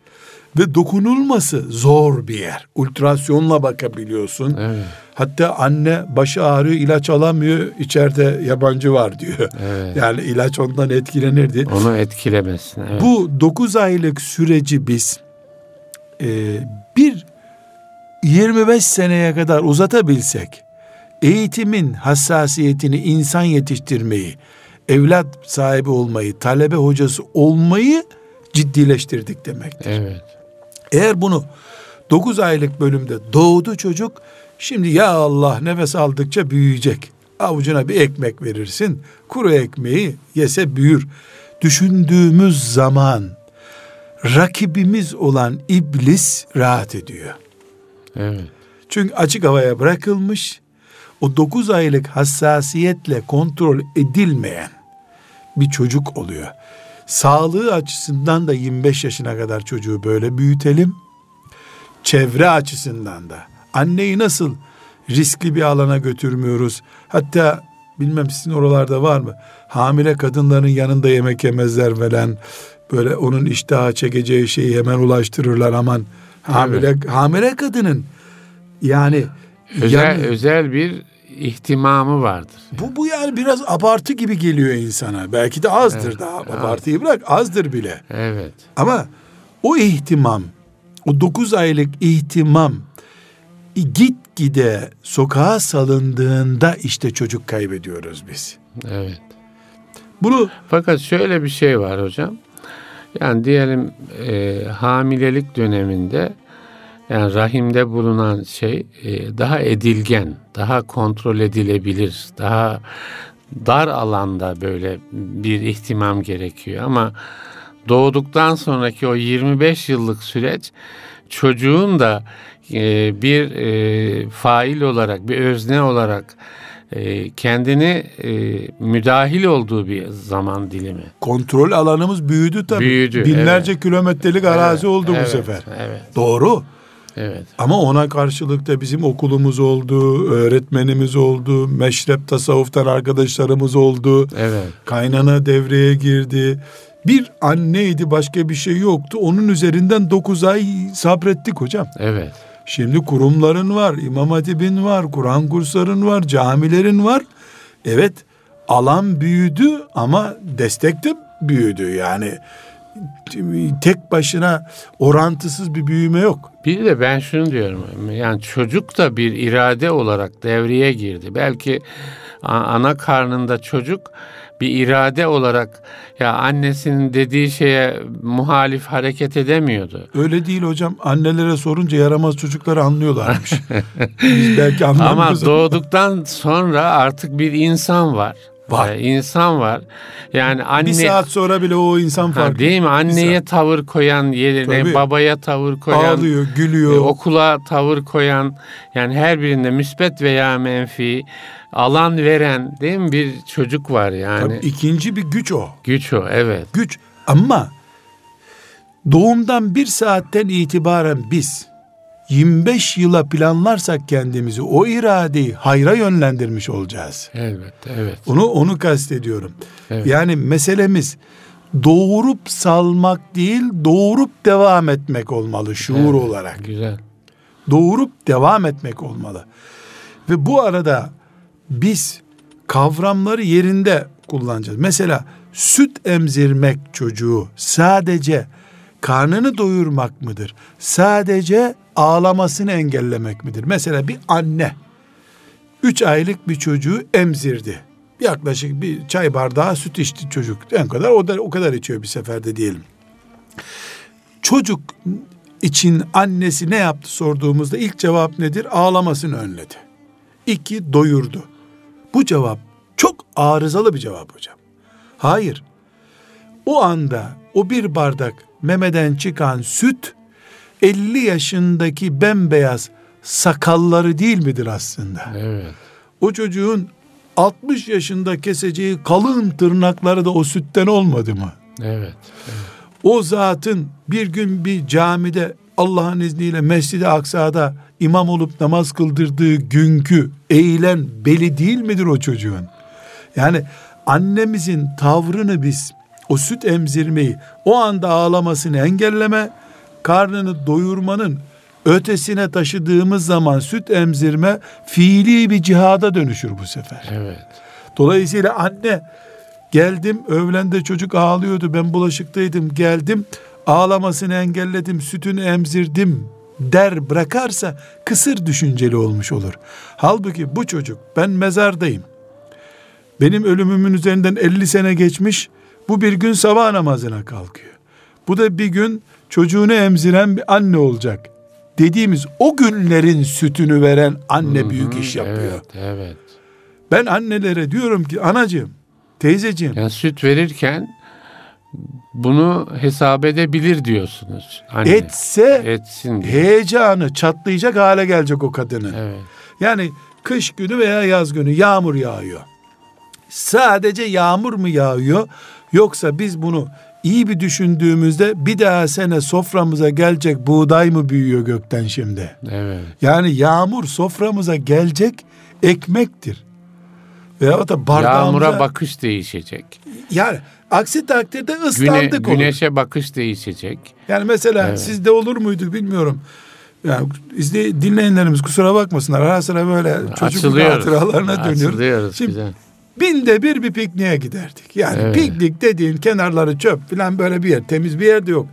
[SPEAKER 2] Ve dokunulması zor bir yer. Ultrasyonla bakabiliyorsun.
[SPEAKER 1] Evet.
[SPEAKER 2] Hatta anne başı ağrıyor ilaç alamıyor içeride yabancı var diyor.
[SPEAKER 1] Evet.
[SPEAKER 2] Yani ilaç ondan etkilenirdi.
[SPEAKER 1] Onu etkilemesin. Evet.
[SPEAKER 2] Bu 9 aylık süreci biz e, bir 25 seneye kadar uzatabilsek eğitimin hassasiyetini insan yetiştirmeyi, evlat sahibi olmayı, talebe hocası olmayı ciddileştirdik demektir.
[SPEAKER 1] Evet.
[SPEAKER 2] Eğer bunu 9 aylık bölümde doğdu çocuk, şimdi ya Allah nefes aldıkça büyüyecek. Avucuna bir ekmek verirsin, kuru ekmeği yese büyür. Düşündüğümüz zaman rakibimiz olan iblis rahat ediyor.
[SPEAKER 1] Evet.
[SPEAKER 2] Çünkü açık havaya bırakılmış, o 9 aylık hassasiyetle kontrol edilmeyen bir çocuk oluyor. Sağlığı açısından da 25 yaşına kadar çocuğu böyle büyütelim. Çevre açısından da. Anneyi nasıl riskli bir alana götürmüyoruz? Hatta bilmem sizin oralarda var mı? Hamile kadınların yanında yemek yemezler falan. Böyle onun iştaha çekeceği şeyi hemen ulaştırırlar aman. Hamile, hamile kadının yani
[SPEAKER 1] Özel
[SPEAKER 2] yani-
[SPEAKER 1] özel bir ihtimamı vardır.
[SPEAKER 2] bu, bu yani biraz abartı gibi geliyor insana. Belki de azdır daha. Abartıyı bırak azdır bile.
[SPEAKER 1] Evet.
[SPEAKER 2] Ama o ihtimam, o 9 aylık ihtimam gitgide sokağa salındığında işte çocuk kaybediyoruz biz.
[SPEAKER 1] Evet.
[SPEAKER 2] Bunu
[SPEAKER 1] Fakat şöyle bir şey var hocam. Yani diyelim e, hamilelik döneminde yani rahimde bulunan şey e, daha edilgen, daha kontrol edilebilir, daha dar alanda böyle bir ihtimam gerekiyor. Ama doğduktan sonraki o 25 yıllık süreç çocuğun da e, bir e, fail olarak, bir özne olarak e, kendini e, müdahil olduğu bir zaman dilimi.
[SPEAKER 2] kontrol alanımız büyüdü tabii.
[SPEAKER 1] Büyüdü,
[SPEAKER 2] Binlerce kilometrelik arazi
[SPEAKER 1] Evet,
[SPEAKER 2] oldu bu
[SPEAKER 1] evet,
[SPEAKER 2] sefer.
[SPEAKER 1] Evet,
[SPEAKER 2] Doğru.
[SPEAKER 1] evet.
[SPEAKER 2] Ama ona karşılık da bizim okulumuz oldu, öğretmenimiz oldu, meşrep tasavvuftan arkadaşlarımız oldu.
[SPEAKER 1] Evet.
[SPEAKER 2] Kaynana devreye girdi. Bir anneydi başka bir şey yoktu. Onun üzerinden 9 ay sabrettik hocam.
[SPEAKER 1] Evet.
[SPEAKER 2] Şimdi kurumların var, İmam Hatip'in var, Kur'an kursların var, camilerin var. Evet alan büyüdü ama destek de büyüdü. Yani tek başına orantısız bir büyüme yok.
[SPEAKER 1] Bir de ben şunu diyorum. Yani çocuk da bir irade olarak devreye girdi. Belki ana karnında çocuk bir irade olarak ya annesinin dediği şeye muhalif hareket edemiyordu.
[SPEAKER 2] Öyle değil hocam. Annelere sorunca yaramaz çocukları anlıyorlarmış. Biz belki
[SPEAKER 1] Ama doğduktan sonra artık bir insan var.
[SPEAKER 2] Var.
[SPEAKER 1] Ee, insan var. Yani anne
[SPEAKER 2] bir saat sonra bile o insan farklı.
[SPEAKER 1] Ha, değil mi? Anneye tavır koyan yerine
[SPEAKER 2] Tabii.
[SPEAKER 1] babaya tavır koyan
[SPEAKER 2] ağlıyor, gülüyor.
[SPEAKER 1] e, okula tavır koyan yani her birinde müsbet veya menfi alan veren değil mi bir çocuk var yani.
[SPEAKER 2] Tabii ikinci bir güç o.
[SPEAKER 1] Güç o evet.
[SPEAKER 2] Güç ama doğumdan bir saatten itibaren biz 25 yıla planlarsak kendimizi o iradeyi hayra yönlendirmiş olacağız.
[SPEAKER 1] Elbette evet.
[SPEAKER 2] Onu onu kastediyorum.
[SPEAKER 1] Evet.
[SPEAKER 2] Yani meselemiz doğurup salmak değil, doğurup devam etmek olmalı şuur
[SPEAKER 1] Evet,
[SPEAKER 2] olarak.
[SPEAKER 1] Güzel.
[SPEAKER 2] Doğurup devam etmek olmalı. Ve bu arada biz kavramları yerinde kullanacağız. Mesela süt emzirmek çocuğu sadece karnını doyurmak mıdır? Sadece ağlamasını engellemek midir? Mesela bir anne 3 aylık bir çocuğu emzirdi. Yaklaşık bir çay bardağı süt içti çocuk. En kadar o da o kadar içiyor bir seferde diyelim. Çocuk için annesi ne yaptı sorduğumuzda ilk cevap nedir? Ağlamasını önledi. İki doyurdu. Bu cevap çok arızalı bir cevap hocam. Hayır. O anda o bir bardak memeden çıkan süt 50 yaşındaki bembeyaz sakalları değil midir aslında?
[SPEAKER 1] Evet.
[SPEAKER 2] O çocuğun 60 yaşında keseceği kalın tırnakları da o sütten olmadı mı?
[SPEAKER 1] Evet.
[SPEAKER 2] O zatın bir gün bir camide Allah'ın izniyle Mescid-i Aksa'da imam olup namaz kıldırdığı günkü eğilen beli değil midir o çocuğun? Yani annemizin tavrını biz o süt emzirmeyi o anda ağlamasını engelleme karnını doyurmanın ötesine taşıdığımız zaman süt emzirme fiili bir cihada dönüşür bu sefer.
[SPEAKER 1] Evet.
[SPEAKER 2] Dolayısıyla anne geldim öğlende çocuk ağlıyordu ben bulaşıktaydım geldim ağlamasını engelledim sütünü emzirdim der bırakarsa kısır düşünceli olmuş olur. Halbuki bu çocuk ben mezardayım. Benim ölümümün üzerinden 50 sene geçmiş bu bir gün sabah namazına kalkıyor. Bu da bir gün çocuğunu emziren bir anne olacak. Dediğimiz o günlerin sütünü veren anne
[SPEAKER 1] Hı-hı,
[SPEAKER 2] büyük iş yapıyor.
[SPEAKER 1] Evet, evet.
[SPEAKER 2] Ben annelere diyorum ki anacığım, teyzeciğim
[SPEAKER 1] Yani süt verirken bunu hesap edebilir diyorsunuz. Anne.
[SPEAKER 2] etse
[SPEAKER 1] Etsin diye.
[SPEAKER 2] heyecanı çatlayacak hale gelecek o kadının.
[SPEAKER 1] Evet.
[SPEAKER 2] Yani kış günü veya yaz günü yağmur yağıyor. Sadece yağmur mu yağıyor yoksa biz bunu iyi bir düşündüğümüzde bir daha sene soframıza gelecek buğday mı büyüyor gökten şimdi?
[SPEAKER 1] Evet.
[SPEAKER 2] Yani yağmur soframıza gelecek ekmektir. Veya da bardağımıza...
[SPEAKER 1] Yağmura bakış değişecek.
[SPEAKER 2] Yani aksi takdirde
[SPEAKER 1] Güne,
[SPEAKER 2] ıslandık olur.
[SPEAKER 1] güneşe bakış değişecek.
[SPEAKER 2] Yani mesela
[SPEAKER 1] Evet.
[SPEAKER 2] sizde olur muydu bilmiyorum. Yani izle, dinleyenlerimiz kusura bakmasınlar. Ara sıra böyle çocukluk hatıralarına dönüyoruz.
[SPEAKER 1] Açılıyoruz
[SPEAKER 2] Şimdi
[SPEAKER 1] güzel.
[SPEAKER 2] binde bir bir pikniğe giderdik. Yani
[SPEAKER 1] Evet.
[SPEAKER 2] piknik dediğin kenarları çöp falan böyle bir yer. Temiz bir yer de yok.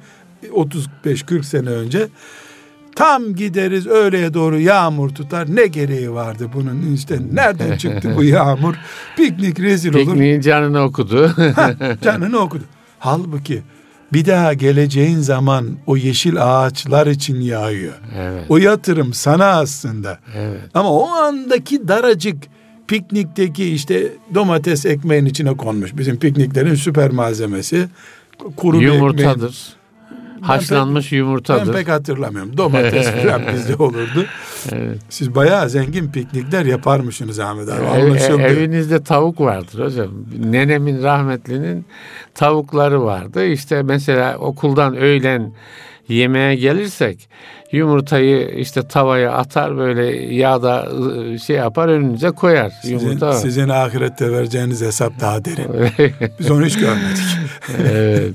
[SPEAKER 2] 35-40 sene önce. Tam gideriz öğleye doğru yağmur tutar. Ne gereği vardı bunun işte nereden çıktı bu yağmur? Piknik rezil olur.
[SPEAKER 1] Pikniğin canını okudu.
[SPEAKER 2] Heh, canını okudu. Halbuki bir daha geleceğin zaman o yeşil ağaçlar için yağıyor.
[SPEAKER 1] evet.
[SPEAKER 2] O yatırım sana aslında.
[SPEAKER 1] Evet.
[SPEAKER 2] Ama o andaki daracık piknikteki işte domates ekmeğin içine konmuş. Bizim pikniklerin süper malzemesi. Kuru bir ekmeğin-
[SPEAKER 1] Yumurtadır. Haşlanmış
[SPEAKER 2] Ben
[SPEAKER 1] yumurtadır.
[SPEAKER 2] pek hatırlamıyorum. Domates falan bizde olurdu.
[SPEAKER 1] Evet.
[SPEAKER 2] Siz bayağı zengin piknikler yaparmışsınız Ahmet abi.
[SPEAKER 1] Ev-
[SPEAKER 2] Anlaşıldı.
[SPEAKER 1] e- evinizde tavuk vardır hocam. Nenemin rahmetlinin tavukları vardı. İşte mesela okuldan öğlen yemeğe gelirsek yumurtayı işte tavaya atar böyle yağda ı, şey yapar önünüze koyar.
[SPEAKER 2] sizin,
[SPEAKER 1] Yumurta.
[SPEAKER 2] sizin ahirette vereceğiniz hesap daha derin. Biz onu hiç görmedik.
[SPEAKER 1] evet.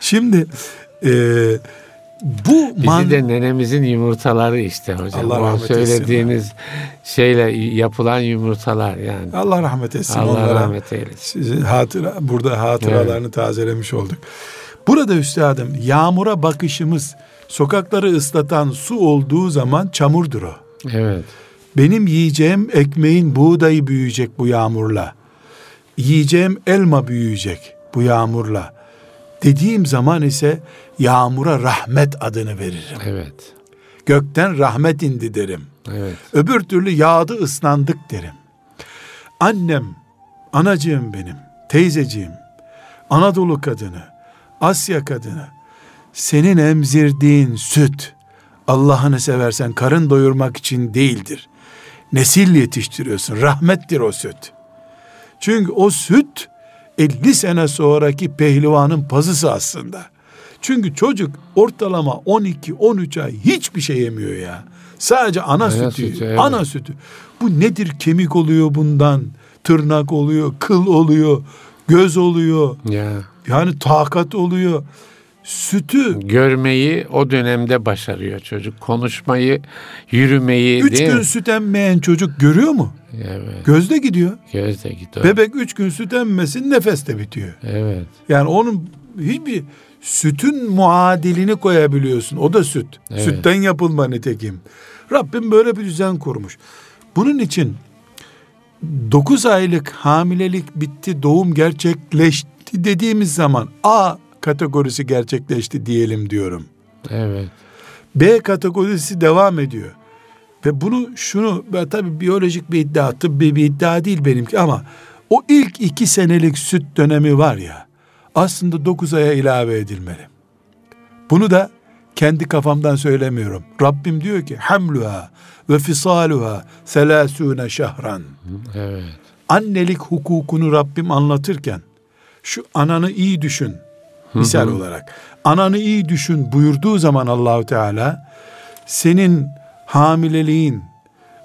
[SPEAKER 2] Şimdi e, bu
[SPEAKER 1] Bizi
[SPEAKER 2] man
[SPEAKER 1] de nenemizin yumurtaları işte hocam.
[SPEAKER 2] Allah rahmet etsin.
[SPEAKER 1] söylediğiniz şeyle yapılan yumurtalar yani.
[SPEAKER 2] Allah rahmet etsin
[SPEAKER 1] Allah
[SPEAKER 2] onlara.
[SPEAKER 1] rahmet eylesin.
[SPEAKER 2] Sizin hatıra burada hatıralarını tazelemiş olduk. Burada üstadım yağmura bakışımız sokakları ıslatan su olduğu zaman çamurdur o.
[SPEAKER 1] Evet.
[SPEAKER 2] Benim yiyeceğim ekmeğin buğdayı büyüyecek bu yağmurla. Yiyeceğim elma büyüyecek bu yağmurla. Dediğim zaman ise yağmura rahmet adını veririm.
[SPEAKER 1] Evet.
[SPEAKER 2] Gökten rahmet indi derim.
[SPEAKER 1] Evet.
[SPEAKER 2] Öbür türlü yağdı ıslandık derim. Annem, anacığım benim, teyzeciğim, Anadolu kadını, Asya kadını, senin emzirdiğin süt, Allah'ını seversen karın doyurmak için değildir. Nesil yetiştiriyorsun, rahmettir o süt. Çünkü o süt 50 sene sonraki pehlivanın pazısı aslında. Çünkü çocuk ortalama 12-13 ay hiçbir şey yemiyor ya. Sadece ana,
[SPEAKER 1] Ana
[SPEAKER 2] sütü,
[SPEAKER 1] sütü, evet.
[SPEAKER 2] ana sütü. Bu nedir? Kemik oluyor bundan, tırnak oluyor, kıl oluyor, göz oluyor.
[SPEAKER 1] Ya
[SPEAKER 2] Yani takat oluyor. Sütü
[SPEAKER 1] görmeyi o dönemde başarıyor çocuk. Konuşmayı, yürümeyi
[SPEAKER 2] üç gün
[SPEAKER 1] mi?
[SPEAKER 2] süt emmeyen çocuk görüyor mu?
[SPEAKER 1] Evet.
[SPEAKER 2] Gözde gidiyor.
[SPEAKER 1] Gözde gidiyor.
[SPEAKER 2] Bebek üç gün süt emmesin nefes de bitiyor.
[SPEAKER 1] Evet.
[SPEAKER 2] Yani onun hiçbir sütün muadilini koyabiliyorsun. O da süt.
[SPEAKER 1] Evet.
[SPEAKER 2] Sütten yapılma nitekim. Rabbim böyle bir düzen kurmuş. Bunun için 9 aylık hamilelik bitti, doğum gerçekleşti dediğimiz zaman A kategorisi gerçekleşti diyelim diyorum.
[SPEAKER 1] Evet.
[SPEAKER 2] B kategorisi devam ediyor. Ve bunu şunu ben tabii biyolojik bir iddia, tıbbi bir iddia değil benimki ama o ilk iki senelik süt dönemi var ya aslında 9 aya ilave edilmeli. Bunu da kendi kafamdan söylemiyorum. Rabbim diyor ki hamluha ve fisaluha selasune şehran.
[SPEAKER 1] Evet.
[SPEAKER 2] Annelik hukukunu Rabbim anlatırken şu ananı iyi düşün misal olarak. Ananı iyi düşün buyurduğu zaman Allahu Teala senin hamileliğin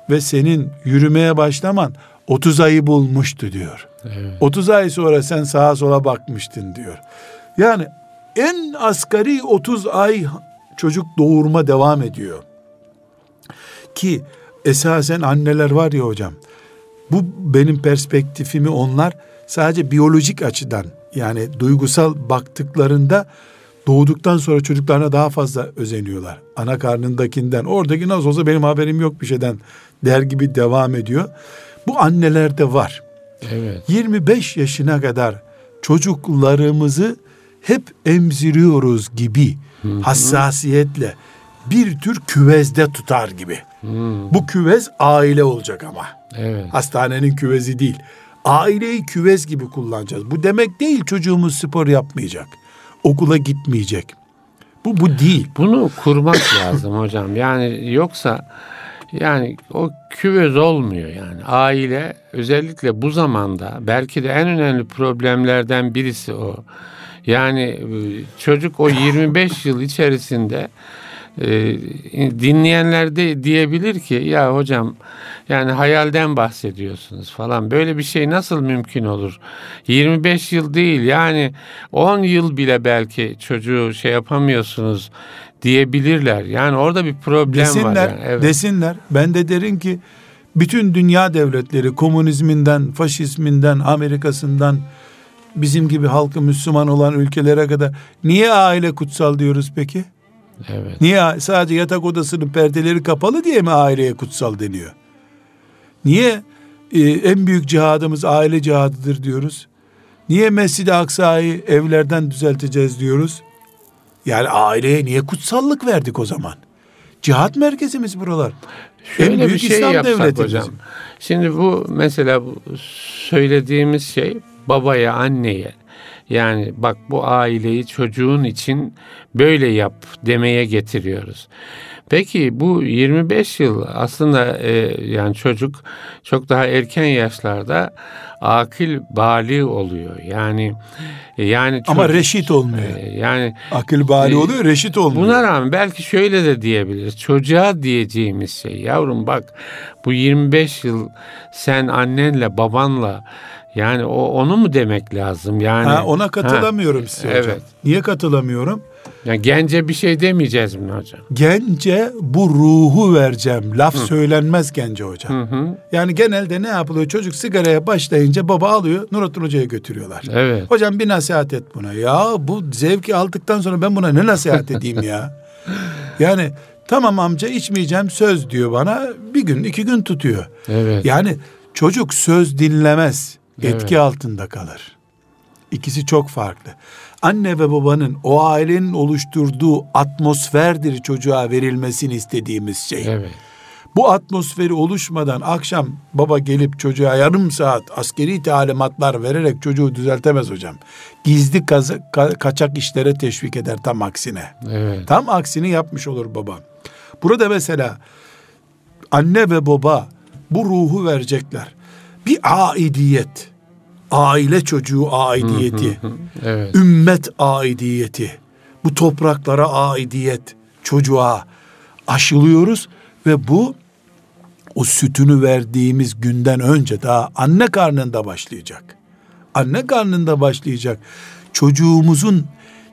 [SPEAKER 2] ve senin yürümeye başlaman 30 ayı bulmuştu diyor.
[SPEAKER 1] Evet.
[SPEAKER 2] 30 ay sonra sen sağa sola bakmıştın diyor. Yani en asgari 30 ay çocuk doğurma devam ediyor. Ki esasen anneler var ya hocam. Bu benim perspektifimi onlar sadece biyolojik açıdan yani duygusal baktıklarında doğduktan sonra çocuklarına daha fazla özeniyorlar. Ana karnındakinden oradaki nasıl olsa benim haberim yok bir şeyden der gibi devam ediyor. Bu annelerde var.
[SPEAKER 1] Evet.
[SPEAKER 2] 25 yaşına kadar çocuklarımızı hep emziriyoruz gibi hassasiyetle bir tür küvezde tutar gibi. Bu küvez aile olacak ama.
[SPEAKER 1] Evet.
[SPEAKER 2] Hastanenin küvezi değil. Aileyi küvez gibi kullanacağız. Bu demek değil çocuğumuz spor yapmayacak. Okula gitmeyecek. Bu bu değil.
[SPEAKER 1] Bunu kurmak lazım hocam. Yani yoksa yani o küvez olmuyor yani. Aile özellikle bu zamanda belki de en önemli problemlerden birisi o. Yani e, çocuk o 25 yıl içerisinde e, dinleyenler de diyebilir ki ya hocam yani hayalden bahsediyorsunuz falan böyle bir şey nasıl mümkün olur 25 yıl değil yani 10 yıl bile belki çocuğu şey yapamıyorsunuz diyebilirler yani orada bir problem var
[SPEAKER 2] Desinler,
[SPEAKER 1] yani. evet.
[SPEAKER 2] desinler. Ben de derim ki bütün dünya devletleri komünizminden, faşizminden, Amerikasından bizim gibi halkı Müslüman olan ülkelere kadar niye aile kutsal diyoruz peki?
[SPEAKER 1] evet
[SPEAKER 2] Niye sadece yatak odasının perdeleri kapalı diye mi aileye kutsal deniyor? Niye e, en büyük cihadımız aile cihadıdır diyoruz? Niye Mescid-i Aksa'yı evlerden düzelteceğiz diyoruz? Yani aileye niye kutsallık verdik o zaman? Cihat merkezimiz buralar.
[SPEAKER 1] Şöyle
[SPEAKER 2] en
[SPEAKER 1] bir şey
[SPEAKER 2] İslam
[SPEAKER 1] yapsak
[SPEAKER 2] devleti
[SPEAKER 1] hocam.
[SPEAKER 2] bizim.
[SPEAKER 1] Şimdi bu mesela bu söylediğimiz şey babaya, anneye yani bak bu aileyi çocuğun için böyle yap demeye getiriyoruz. Peki bu 25 yıl aslında e, yani çocuk çok daha erken yaşlarda akil bali oluyor. Yani yani
[SPEAKER 2] Ama
[SPEAKER 1] çocuk-
[SPEAKER 2] reşit olmuyor.
[SPEAKER 1] e, yani
[SPEAKER 2] Akıl bali
[SPEAKER 1] e,
[SPEAKER 2] oluyor, reşit olmuyor.
[SPEAKER 1] Buna rağmen belki şöyle de diyebiliriz. Çocuğa diyeceğimiz şey yavrum bak bu 25 yıl sen annenle babanla yani o onu mu demek lazım yani?
[SPEAKER 2] ha, ona katılamıyorum size hocam.
[SPEAKER 1] Evet.
[SPEAKER 2] Niye katılamıyorum?
[SPEAKER 1] Yani gence bir şey demeyeceğiz mi hocam?
[SPEAKER 2] Gence bu ruhu vereceğim. Laf söylenmez gence hocam.
[SPEAKER 1] Hı hı.
[SPEAKER 2] Yani genelde ne yapılıyor? Çocuk sigaraya başlayınca baba alıyor Nurattin Hoca'ya götürüyorlar.
[SPEAKER 1] Evet.
[SPEAKER 2] Hocam bir nasihat et buna. Ya bu zevki aldıktan sonra ben buna ne nasihat edeyim ya? Yani tamam amca içmeyeceğim söz diyor bana. Bir gün iki gün tutuyor.
[SPEAKER 1] Evet.
[SPEAKER 2] Yani çocuk söz dinlemez.
[SPEAKER 1] Evet.
[SPEAKER 2] Etki altında kalır. İkisi çok farklı. Anne ve babanın o ailenin oluşturduğu atmosferdir çocuğa verilmesini istediğimiz şey.
[SPEAKER 1] Evet.
[SPEAKER 2] Bu atmosferi oluşmadan akşam baba gelip çocuğa yarım saat askeri talimatlar vererek çocuğu düzeltemez hocam. Gizli kaza- ka- kaçak işlere teşvik eder tam aksine.
[SPEAKER 1] Evet.
[SPEAKER 2] Tam aksini yapmış olur baba. Burada mesela anne ve baba bu ruhu verecekler. Bir aidiyet, aile çocuğu aidiyeti,
[SPEAKER 1] Evet.
[SPEAKER 2] ümmet aidiyeti, bu topraklara aidiyet çocuğa aşılıyoruz ve bu o sütünü verdiğimiz günden önce daha anne karnında başlayacak. Anne karnında başlayacak. Çocuğumuzun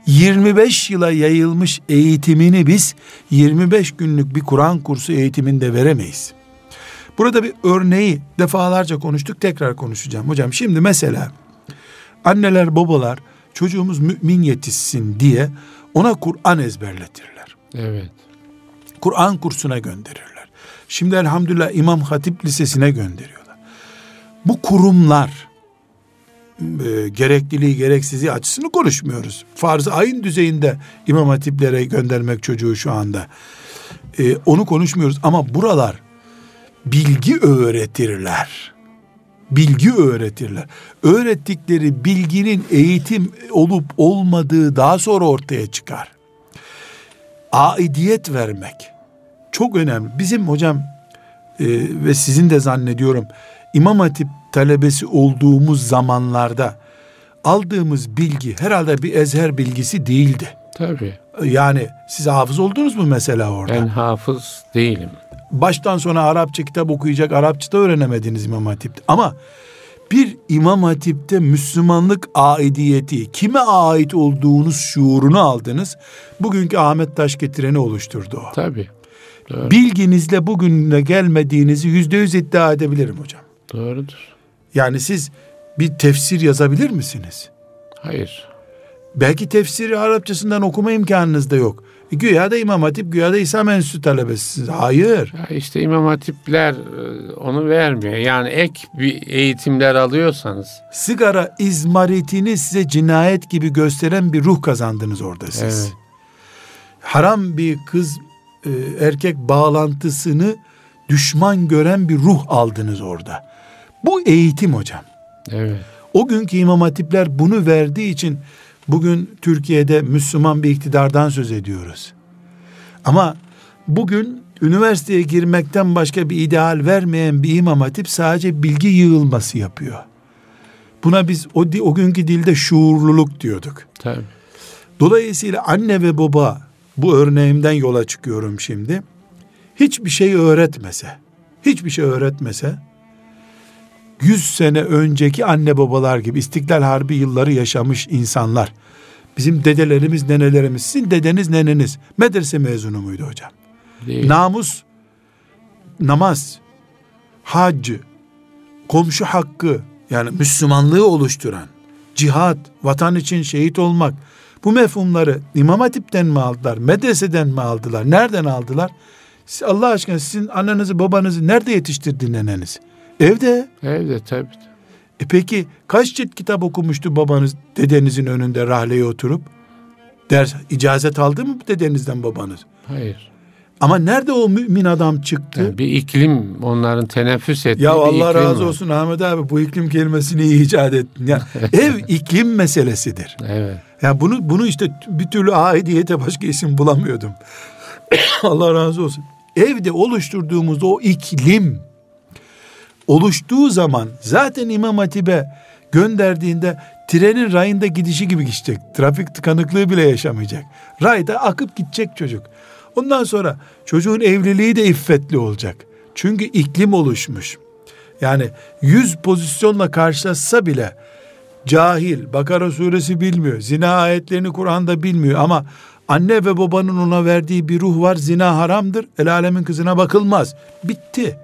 [SPEAKER 2] 25 yıla yayılmış eğitimini biz 25 günlük bir Kur'an kursu eğitiminde veremeyiz. Burada bir örneği defalarca konuştuk tekrar konuşacağım. Hocam şimdi mesela anneler babalar çocuğumuz mümin yetişsin diye ona Kur'an ezberletirler.
[SPEAKER 1] Evet.
[SPEAKER 2] Kur'an kursuna gönderirler. Şimdi elhamdülillah İmam Hatip Lisesi'ne gönderiyorlar. Bu kurumlar e, gerekliliği gereksizliği açısını konuşmuyoruz. Farz-ı ayın düzeyinde İmam Hatiplere göndermek çocuğu şu anda. E, onu konuşmuyoruz ama buralar bilgi öğretirler. Bilgi öğretirler. Öğrettikleri bilginin eğitim olup olmadığı daha sonra ortaya çıkar aidiyet vermek çok önemli. Bizim hocam e, ve sizin de zannediyorum İmam Hatip talebesi olduğumuz zamanlarda aldığımız bilgi herhalde bir ezher bilgisi değildi.
[SPEAKER 1] Tabii.
[SPEAKER 2] Yani siz hafız oldunuz mu mesela orada?
[SPEAKER 1] Ben hafız değilim.
[SPEAKER 2] Baştan sona Arapça kitap okuyacak, Arapça da öğrenemediniz İmam Hatip'te. Ama bir İmam Hatip'te Müslümanlık aidiyeti, kime ait olduğunuz şuurunu aldınız. Bugünkü Ahmet Taş getireni oluşturdu o.
[SPEAKER 1] Tabii. Doğru.
[SPEAKER 2] Bilginizle bugüne gelmediğinizi yüzde yüz iddia edebilirim hocam.
[SPEAKER 1] Doğrudur.
[SPEAKER 2] Yani siz bir tefsir yazabilir misiniz?
[SPEAKER 1] Hayır.
[SPEAKER 2] Belki tefsiri Arapçasından okuma imkanınız da yok. Güya da İmam Hatip, güya da İslam Enstitüsü talebesisiniz. Hayır.
[SPEAKER 1] Ya işte İmam Hatipler e, onu vermiyor. Yani ek bir eğitimler alıyorsanız.
[SPEAKER 2] Sigara izmaritini size cinayet gibi gösteren bir ruh kazandınız orada siz.
[SPEAKER 1] Evet.
[SPEAKER 2] Haram bir kız e, erkek bağlantısını düşman gören bir ruh aldınız orada. Bu eğitim hocam.
[SPEAKER 1] Evet.
[SPEAKER 2] O günkü İmam Hatipler bunu verdiği için bugün Türkiye'de Müslüman bir iktidardan söz ediyoruz. Ama bugün üniversiteye girmekten başka bir ideal vermeyen bir İmam Hatip sadece bilgi yığılması yapıyor. Buna biz o, o günkü dilde şuurluluk diyorduk.
[SPEAKER 1] Tabii.
[SPEAKER 2] Dolayısıyla anne ve baba bu örneğimden yola çıkıyorum şimdi. Hiçbir şey öğretmese, hiçbir şey öğretmese 100 sene önceki anne babalar gibi İstiklal Harbi yılları yaşamış insanlar. Bizim dedelerimiz, nenelerimiz, sizin dedeniz, neneniz medrese mezunu muydu hocam?
[SPEAKER 1] Değil.
[SPEAKER 2] Namus, namaz, hac, komşu hakkı yani Müslümanlığı oluşturan, cihat, vatan için şehit olmak bu mefhumları İmam Hatip'ten mi aldılar, medreseden mi aldılar, nereden aldılar? Siz Allah aşkına sizin annenizi babanızı nerede yetiştirdi neneniz? Evde.
[SPEAKER 1] Evde tabii.
[SPEAKER 2] E peki kaç cilt kitap okumuştu babanız dedenizin önünde rahleye oturup? Ders, icazet aldı mı dedenizden babanız?
[SPEAKER 1] Hayır.
[SPEAKER 2] Ama nerede o mümin adam çıktı?
[SPEAKER 1] Yani bir iklim onların teneffüs ettiği
[SPEAKER 2] Ya Allah razı
[SPEAKER 1] var.
[SPEAKER 2] olsun Ahmet abi bu iklim kelimesini icat ettin. Ya, ev iklim meselesidir.
[SPEAKER 1] Evet.
[SPEAKER 2] Ya bunu bunu işte bir türlü aidiyete başka isim bulamıyordum. Allah razı olsun. Evde oluşturduğumuz o iklim oluştuğu zaman zaten İmam Hatip'e gönderdiğinde trenin rayında gidişi gibi gidecek. Trafik tıkanıklığı bile yaşamayacak. Rayda akıp gidecek çocuk. Ondan sonra çocuğun evliliği de iffetli olacak. Çünkü iklim oluşmuş. Yani yüz pozisyonla karşılaşsa bile cahil, Bakara suresi bilmiyor, zina ayetlerini Kur'an'da bilmiyor ama Anne ve babanın ona verdiği bir ruh var. Zina haramdır. El alemin kızına bakılmaz. Bitti.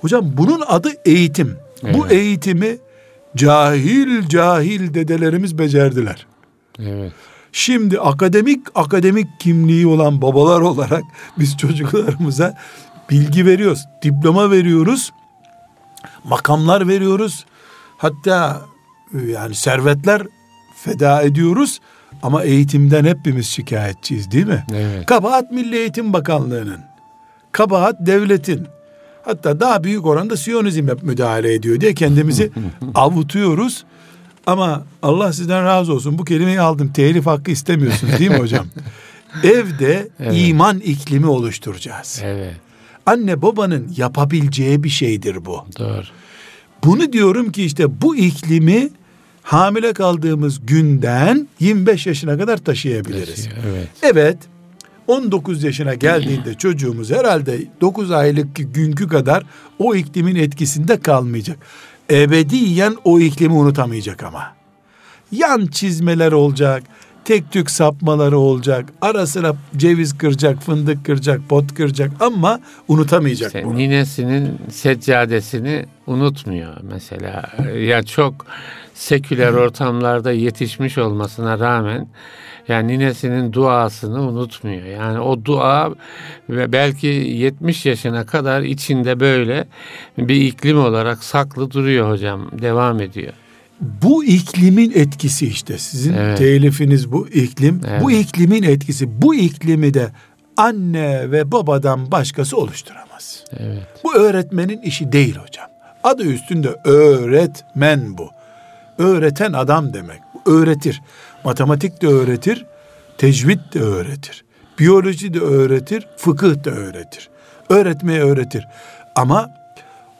[SPEAKER 2] Hocam bunun adı eğitim. Bu
[SPEAKER 1] Evet.
[SPEAKER 2] eğitimi cahil cahil dedelerimiz becerdiler.
[SPEAKER 1] Evet.
[SPEAKER 2] Şimdi akademik akademik kimliği olan babalar olarak biz çocuklarımıza bilgi veriyoruz, diploma veriyoruz, makamlar veriyoruz. Hatta e, yani servetler feda ediyoruz ama eğitimden hepimiz şikayetçiyiz değil mi?
[SPEAKER 1] Evet.
[SPEAKER 2] Kabahat Milli Eğitim Bakanlığı'nın, kabahat devletin, hatta daha büyük oranda Siyonizm müdahale ediyor diye kendimizi avutuyoruz. Ama Allah sizden razı olsun bu kelimeyi aldım. Telif hakkı istemiyorsunuz değil mi hocam? Evde
[SPEAKER 1] Evet.
[SPEAKER 2] iman iklimi oluşturacağız.
[SPEAKER 1] Evet.
[SPEAKER 2] Anne babanın yapabileceği bir şeydir bu.
[SPEAKER 1] Doğru.
[SPEAKER 2] Bunu diyorum ki işte bu iklimi hamile kaldığımız günden 25 yaşına kadar taşıyabiliriz.
[SPEAKER 1] Evet.
[SPEAKER 2] Evet 19 yaşına geldiğinde çocuğumuz herhalde 9 aylık günkü kadar o iklimin etkisinde kalmayacak. Ebediyen o iklimi unutamayacak ama. Yan çizmeler olacak, tek tük sapmaları olacak, ara sıra ceviz kıracak, fındık kıracak, pot kıracak ama unutamayacak
[SPEAKER 1] İşte
[SPEAKER 2] bunu.
[SPEAKER 1] ninesinin seccadesini unutmuyor mesela. Ya çok seküler ortamlarda yetişmiş olmasına rağmen yani ninesinin duasını unutmuyor. Yani o dua ve belki 70 yaşına kadar içinde böyle bir iklim olarak saklı duruyor hocam. Devam ediyor.
[SPEAKER 2] Bu iklimin etkisi işte sizin
[SPEAKER 1] Evet.
[SPEAKER 2] telifiniz bu iklim.
[SPEAKER 1] Evet.
[SPEAKER 2] Bu iklimin etkisi. Bu iklimi de anne ve babadan başkası oluşturamaz.
[SPEAKER 1] Evet.
[SPEAKER 2] Bu öğretmenin işi değil hocam. Adı üstünde öğretmen bu. Öğreten adam demek. Öğretir. Matematik de öğretir, tecvid de öğretir. Biyoloji de öğretir, fıkıh da öğretir. Öğretmeyi öğretir. Ama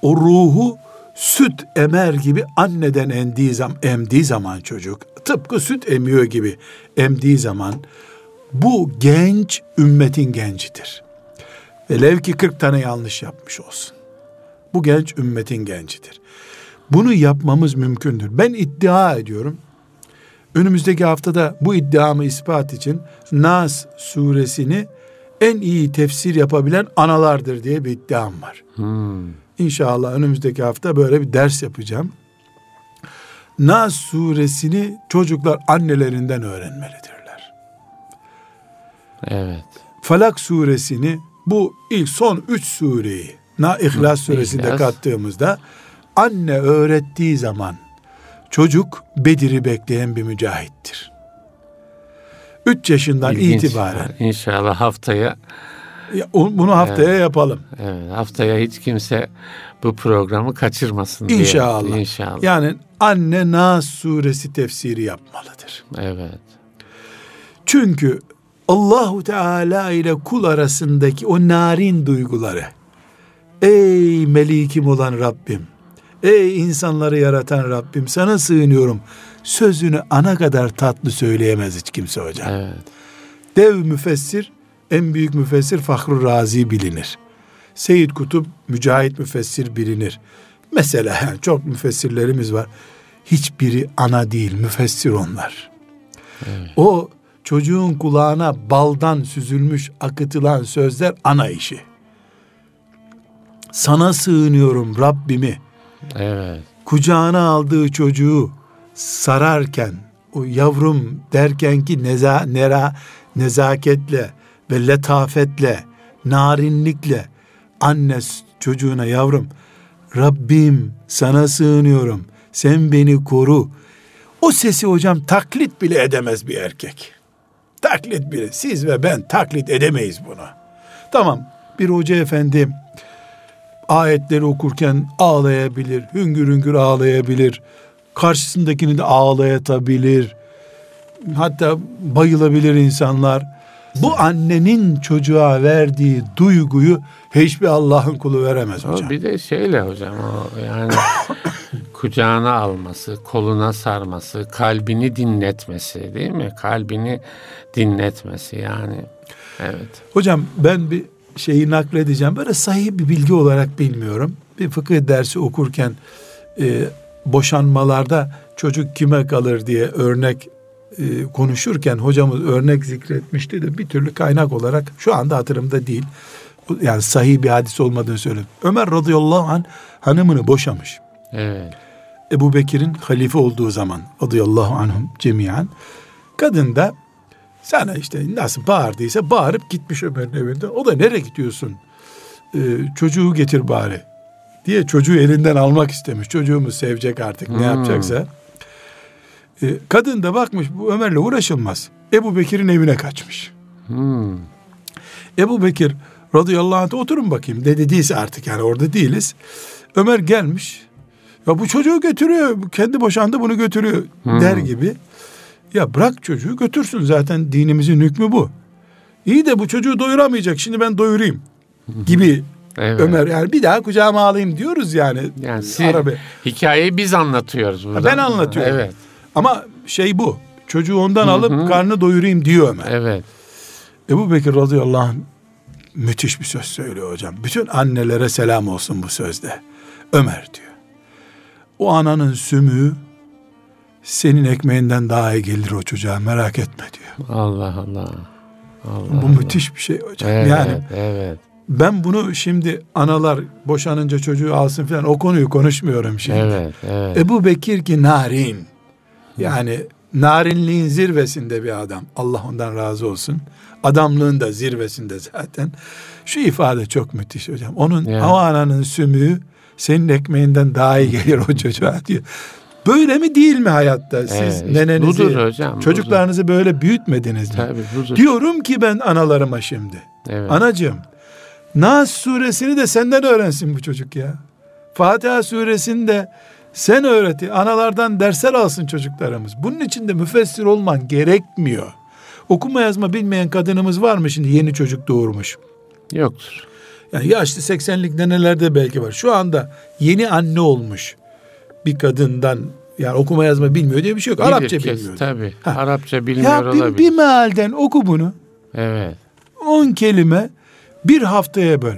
[SPEAKER 2] o ruhu süt emer gibi anneden emdiği zaman, emdiği zaman çocuk tıpkı süt emiyor gibi emdiği zaman bu genç ümmetin gencidir. Velev ki 40 tane yanlış yapmış olsun. Bu genç ümmetin gencidir. Bunu yapmamız mümkündür. Ben iddia ediyorum. Önümüzdeki haftada bu iddiamı ispat için Nas suresini en iyi tefsir yapabilen analardır diye bir iddiam var.
[SPEAKER 1] Hmm.
[SPEAKER 2] İnşallah önümüzdeki hafta böyle bir ders yapacağım. Nas suresini çocuklar annelerinden öğrenmelidirler.
[SPEAKER 1] Evet.
[SPEAKER 2] Falak suresini bu ilk son üç sureyi Na İhlas suresinde kattığımızda anne öğrettiği zaman çocuk Bedir'i bekleyen bir mücahittir. Üç yaşından
[SPEAKER 1] İlginç.
[SPEAKER 2] itibaren
[SPEAKER 1] İnşallah haftaya
[SPEAKER 2] Ya, bunu haftaya yapalım.
[SPEAKER 1] evet, haftaya hiç kimse bu programı kaçırmasın diye.
[SPEAKER 2] İnşallah.
[SPEAKER 1] İnşallah.
[SPEAKER 2] Yani anne Nas suresi tefsiri yapmalıdır.
[SPEAKER 1] Evet.
[SPEAKER 2] Çünkü Allahu Teala ile kul arasındaki o narin duyguları ey melikim olan Rabbim ey insanları yaratan Rabbim sana sığınıyorum sözünü ana kadar tatlı söyleyemez hiç kimse hocam.
[SPEAKER 1] Evet.
[SPEAKER 2] Dev müfessir en büyük müfessir Fahru Razi bilinir. Seyyid Kutup Mücahit müfessir bilinir. Mesela yani çok müfessirlerimiz var. Hiçbiri ana değil müfessir onlar. O çocuğun kulağına baldan süzülmüş akıtılan sözler ana işi. Sana sığınıyorum Rabbimi
[SPEAKER 1] Evet.
[SPEAKER 2] kucağına aldığı çocuğu sararken o yavrum derken ki neza, nera, nezaketle ve letafetle, narinlikle anne çocuğuna yavrum Rabbim sana sığınıyorum sen beni koru. O sesi hocam taklit bile edemez bir erkek. Taklit bile. Siz ve ben taklit edemeyiz bunu. Tamam bir hoca efendi ayetleri okurken ağlayabilir, hüngür hüngür ağlayabilir, karşısındakini de ağlayatabilir, hatta bayılabilir insanlar. Bu annenin çocuğa verdiği duyguyu hiçbir Allah'ın kulu veremez
[SPEAKER 1] O
[SPEAKER 2] hocam.
[SPEAKER 1] bir de şeyle hocam o yani kucağına alması, koluna sarması, kalbini dinletmesi değil mi? Kalbini dinletmesi yani. Evet.
[SPEAKER 2] Hocam ben bir şeyi nakledeceğim. Böyle sahih bir bilgi olarak bilmiyorum. Bir fıkıh dersi okurken e, boşanmalarda çocuk kime kalır diye örnek e, konuşurken hocamız örnek zikretmişti de bir türlü kaynak olarak şu anda hatırımda değil. Yani sahih bir hadis olmadığını söyledi. Ömer radıyallahu anh hanımını boşamış.
[SPEAKER 1] Evet.
[SPEAKER 2] Ebu Bekir'in halife olduğu zaman radıyallahu anhum cemiyen kadın da sana işte nasıl bağırdıysa bağırıp gitmiş Ömer'in evinden. O da nereye gidiyorsun? Ee, çocuğu getir bari diye çocuğu elinden almak istemiş. Çocuğumuz sevecek artık ne
[SPEAKER 1] Hmm.
[SPEAKER 2] yapacaksa. Ee, kadın da bakmış bu Ömer'le uğraşılmaz. Ebu Bekir'in evine kaçmış.
[SPEAKER 1] Hmm.
[SPEAKER 2] Ebu Bekir radıyallahu anh oturun bakayım dedi değilse artık yani orada değiliz. Ömer gelmiş. Ya bu çocuğu götürüyor. Kendi boşandı bunu götürüyor
[SPEAKER 1] Hmm.
[SPEAKER 2] der gibi. Ya bırak çocuğu götürsün zaten dinimizin hükmü bu. İyi de bu çocuğu doyuramayacak şimdi ben doyurayım gibi
[SPEAKER 1] Evet.
[SPEAKER 2] Ömer yani bir daha kucağıma alayım diyoruz yani.
[SPEAKER 1] Yani siz,
[SPEAKER 2] Arabi.
[SPEAKER 1] hikayeyi biz anlatıyoruz burada.
[SPEAKER 2] ben anlatıyorum.
[SPEAKER 1] Evet.
[SPEAKER 2] Ama şey bu. Çocuğu ondan alıp karnını doyurayım diyor Ömer.
[SPEAKER 1] Evet.
[SPEAKER 2] Ebu Bekir radıyallahu anh müthiş bir söz söylüyor hocam. Bütün annelere selam olsun bu sözde. Ömer diyor. O ananın sümüğü senin ekmeğinden daha iyi gelir o çocuğa merak etme diyor.
[SPEAKER 1] Allah Allah. Allah.
[SPEAKER 2] Bu müthiş bir şey hocam.
[SPEAKER 1] Evet,
[SPEAKER 2] Yani
[SPEAKER 1] evet.
[SPEAKER 2] ben bunu şimdi analar boşanınca çocuğu alsın falan o konuyu konuşmuyorum şimdi.
[SPEAKER 1] Evet, evet.
[SPEAKER 2] Ebu Bekir ki narin. Yani narinliğin zirvesinde bir adam. Allah ondan razı olsun. Adamlığın da zirvesinde zaten. Şu ifade çok müthiş hocam. Onun
[SPEAKER 1] Ya.
[SPEAKER 2] o ananın sümüğü senin ekmeğinden daha iyi gelir o çocuğa diyor. Böyle mi değil mi hayatta? Siz
[SPEAKER 1] işte
[SPEAKER 2] nenenizi,
[SPEAKER 1] budur hocam,
[SPEAKER 2] çocuklarınızı böyle büyütmediniz mi?
[SPEAKER 1] Tabii budur.
[SPEAKER 2] Diyorum ki ben analarıma şimdi.
[SPEAKER 1] Evet.
[SPEAKER 2] Anacığım, Nas suresini de senden öğrensin bu çocuk ya. Fatiha suresini de sen öğreti. Analardan dersler alsın çocuklarımız. Bunun için de müfessir olman gerekmiyor. Okuma yazma bilmeyen kadınımız var mı şimdi yeni çocuk doğurmuş?
[SPEAKER 1] Yoktur.
[SPEAKER 2] Yani yaşlı 80'lik nenelerde belki var. Şu anda yeni anne olmuş bir kadından yani okuma yazma bilmiyor diye bir şey yok.
[SPEAKER 1] Bilir
[SPEAKER 2] Arapça
[SPEAKER 1] kes-
[SPEAKER 2] bilmiyor.
[SPEAKER 1] Tabii.
[SPEAKER 2] Ha.
[SPEAKER 1] Arapça bilmiyor
[SPEAKER 2] Ya bir,
[SPEAKER 1] olabilir.
[SPEAKER 2] bir mealden oku bunu.
[SPEAKER 1] Evet.
[SPEAKER 2] 10 kelime bir haftaya böl.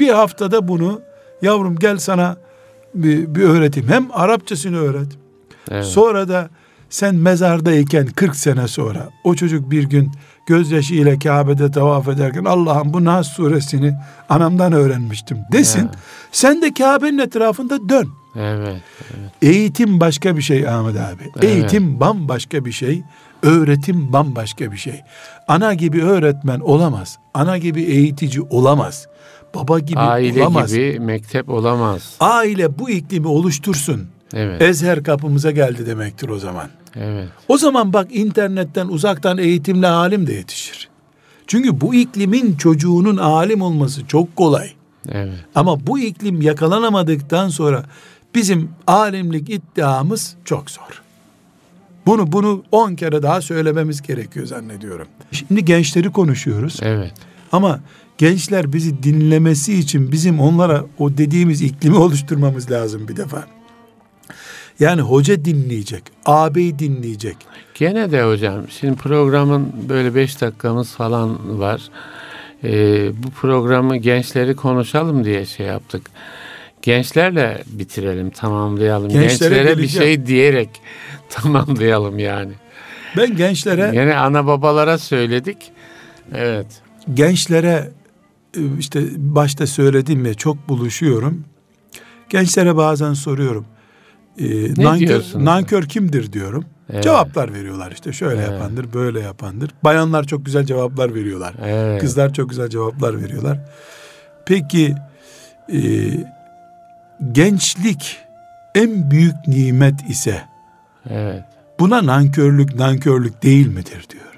[SPEAKER 2] Bir haftada bunu yavrum gel sana bir, bir öğreteyim. Hem Arapçasını öğret.
[SPEAKER 1] evet.
[SPEAKER 2] Sonra da sen mezardayken 40 sene sonra o çocuk bir gün gözyaşı ile Kabe'de tavaf ederken Allah'ım bu Nas suresini anamdan öğrenmiştim desin.
[SPEAKER 1] Ya.
[SPEAKER 2] Sen de Kabe'nin etrafında dön.
[SPEAKER 1] Evet.
[SPEAKER 2] Eğitim başka bir şey Ahmet abi.
[SPEAKER 1] Evet.
[SPEAKER 2] Eğitim bambaşka bir şey. Öğretim bambaşka bir şey. Ana gibi öğretmen olamaz. Ana gibi eğitici olamaz. Baba gibi
[SPEAKER 1] Aile
[SPEAKER 2] olamaz.
[SPEAKER 1] gibi mektep olamaz.
[SPEAKER 2] Aile bu iklimi oluştursun.
[SPEAKER 1] Evet.
[SPEAKER 2] Ezher kapımıza geldi demektir o zaman.
[SPEAKER 1] Evet.
[SPEAKER 2] O zaman bak internetten uzaktan eğitimle alim de yetişir. Çünkü bu iklimin çocuğunun alim olması çok kolay.
[SPEAKER 1] Evet.
[SPEAKER 2] Ama bu iklim yakalanamadıktan sonra bizim alimlik iddiamız çok zor. Bunu bunu 10 kere daha söylememiz gerekiyor zannediyorum. Şimdi gençleri konuşuyoruz.
[SPEAKER 1] Evet.
[SPEAKER 2] Ama gençler bizi dinlemesi için bizim onlara o dediğimiz iklimi oluşturmamız lazım bir defa. Yani hoca dinleyecek, ağabey dinleyecek.
[SPEAKER 1] Gene de hocam şimdi programın böyle beş dakikamız falan var. Ee, bu programı gençleri konuşalım diye şey yaptık. Gençlerle bitirelim, tamamlayalım.
[SPEAKER 2] Gençlere
[SPEAKER 1] Gençlere bir şey diyerek tamamlayalım yani.
[SPEAKER 2] Ben gençlere
[SPEAKER 1] Yine ana babalara söyledik. Evet.
[SPEAKER 2] gençlere e, işte başta söyledim ya çok buluşuyorum. Gençlere bazen soruyorum. E, nankör,
[SPEAKER 1] diyorsunuz?
[SPEAKER 2] nankör kimdir diyorum.
[SPEAKER 1] Evet.
[SPEAKER 2] Cevaplar veriyorlar işte şöyle
[SPEAKER 1] Evet.
[SPEAKER 2] yapandır, böyle yapandır. Bayanlar çok güzel cevaplar veriyorlar.
[SPEAKER 1] Evet.
[SPEAKER 2] Kızlar çok güzel cevaplar veriyorlar. Peki e, gençlik en büyük nimet ise
[SPEAKER 1] Evet.
[SPEAKER 2] buna nankörlük nankörlük değil midir diyorum.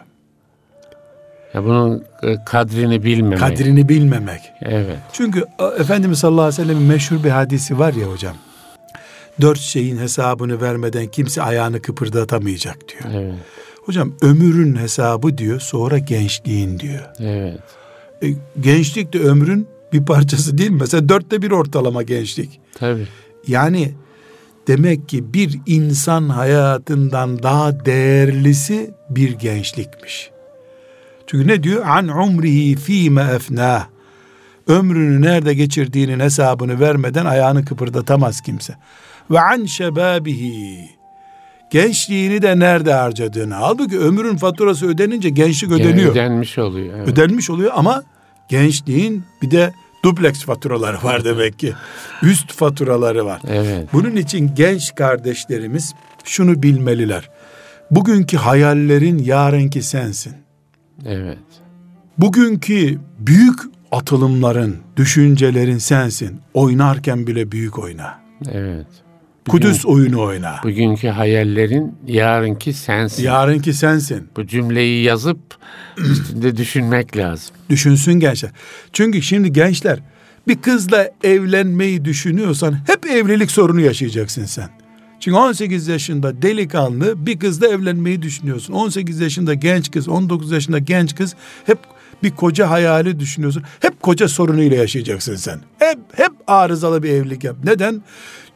[SPEAKER 1] Ya bunun e, kadrini bilmemek.
[SPEAKER 2] Kadrini bilmemek.
[SPEAKER 1] Evet.
[SPEAKER 2] Çünkü a, Efendimiz sallallahu aleyhi ve sellem'in meşhur bir hadisi var ya hocam. Dört şeyin hesabını vermeden kimse ayağını kıpırdatamayacak diyor.
[SPEAKER 1] Evet.
[SPEAKER 2] Hocam ömrün hesabı diyor sonra gençliğin diyor.
[SPEAKER 1] Evet.
[SPEAKER 2] E, gençlik de ömrün bir parçası değil mi? Mesela dörtte bir ortalama gençlik.
[SPEAKER 1] Tabii.
[SPEAKER 2] Yani demek ki bir insan hayatından daha değerlisi bir gençlikmiş. Çünkü ne diyor? An umrihi fîme efnâh. Ömrünü nerede geçirdiğinin hesabını vermeden ayağını kıpırdatamaz kimse. Ve an şebabihi. gençliğini de nerede harcadığını. Halbuki ömrün faturası ödenince gençlik ödeniyor.
[SPEAKER 1] Ödenmiş oluyor. Evet.
[SPEAKER 2] Ödenmiş oluyor ama gençliğin bir de dupleks faturaları var demek ki. Üst faturaları var.
[SPEAKER 1] Evet.
[SPEAKER 2] Bunun için genç kardeşlerimiz şunu bilmeliler. Bugünkü hayallerin yarınki sensin.
[SPEAKER 1] Evet.
[SPEAKER 2] Bugünkü büyük atılımların, düşüncelerin sensin. Oynarken bile büyük oyna.
[SPEAKER 1] Evet.
[SPEAKER 2] Kudüs oyunu oyna.
[SPEAKER 1] Bugünkü hayallerin yarınki sensin.
[SPEAKER 2] Yarınki sensin.
[SPEAKER 1] Bu cümleyi yazıp üstünde düşünmek lazım.
[SPEAKER 2] Düşünsün gençler. Çünkü şimdi gençler bir kızla evlenmeyi düşünüyorsan hep evlilik sorunu yaşayacaksın sen. Çünkü 18 yaşında delikanlı bir kızla evlenmeyi düşünüyorsun. 18 yaşında genç kız, 19 yaşında genç kız hep bir koca hayali düşünüyorsun. Hep koca sorunuyla yaşayacaksın sen. Hep hep arızalı bir evlilik yap. Neden?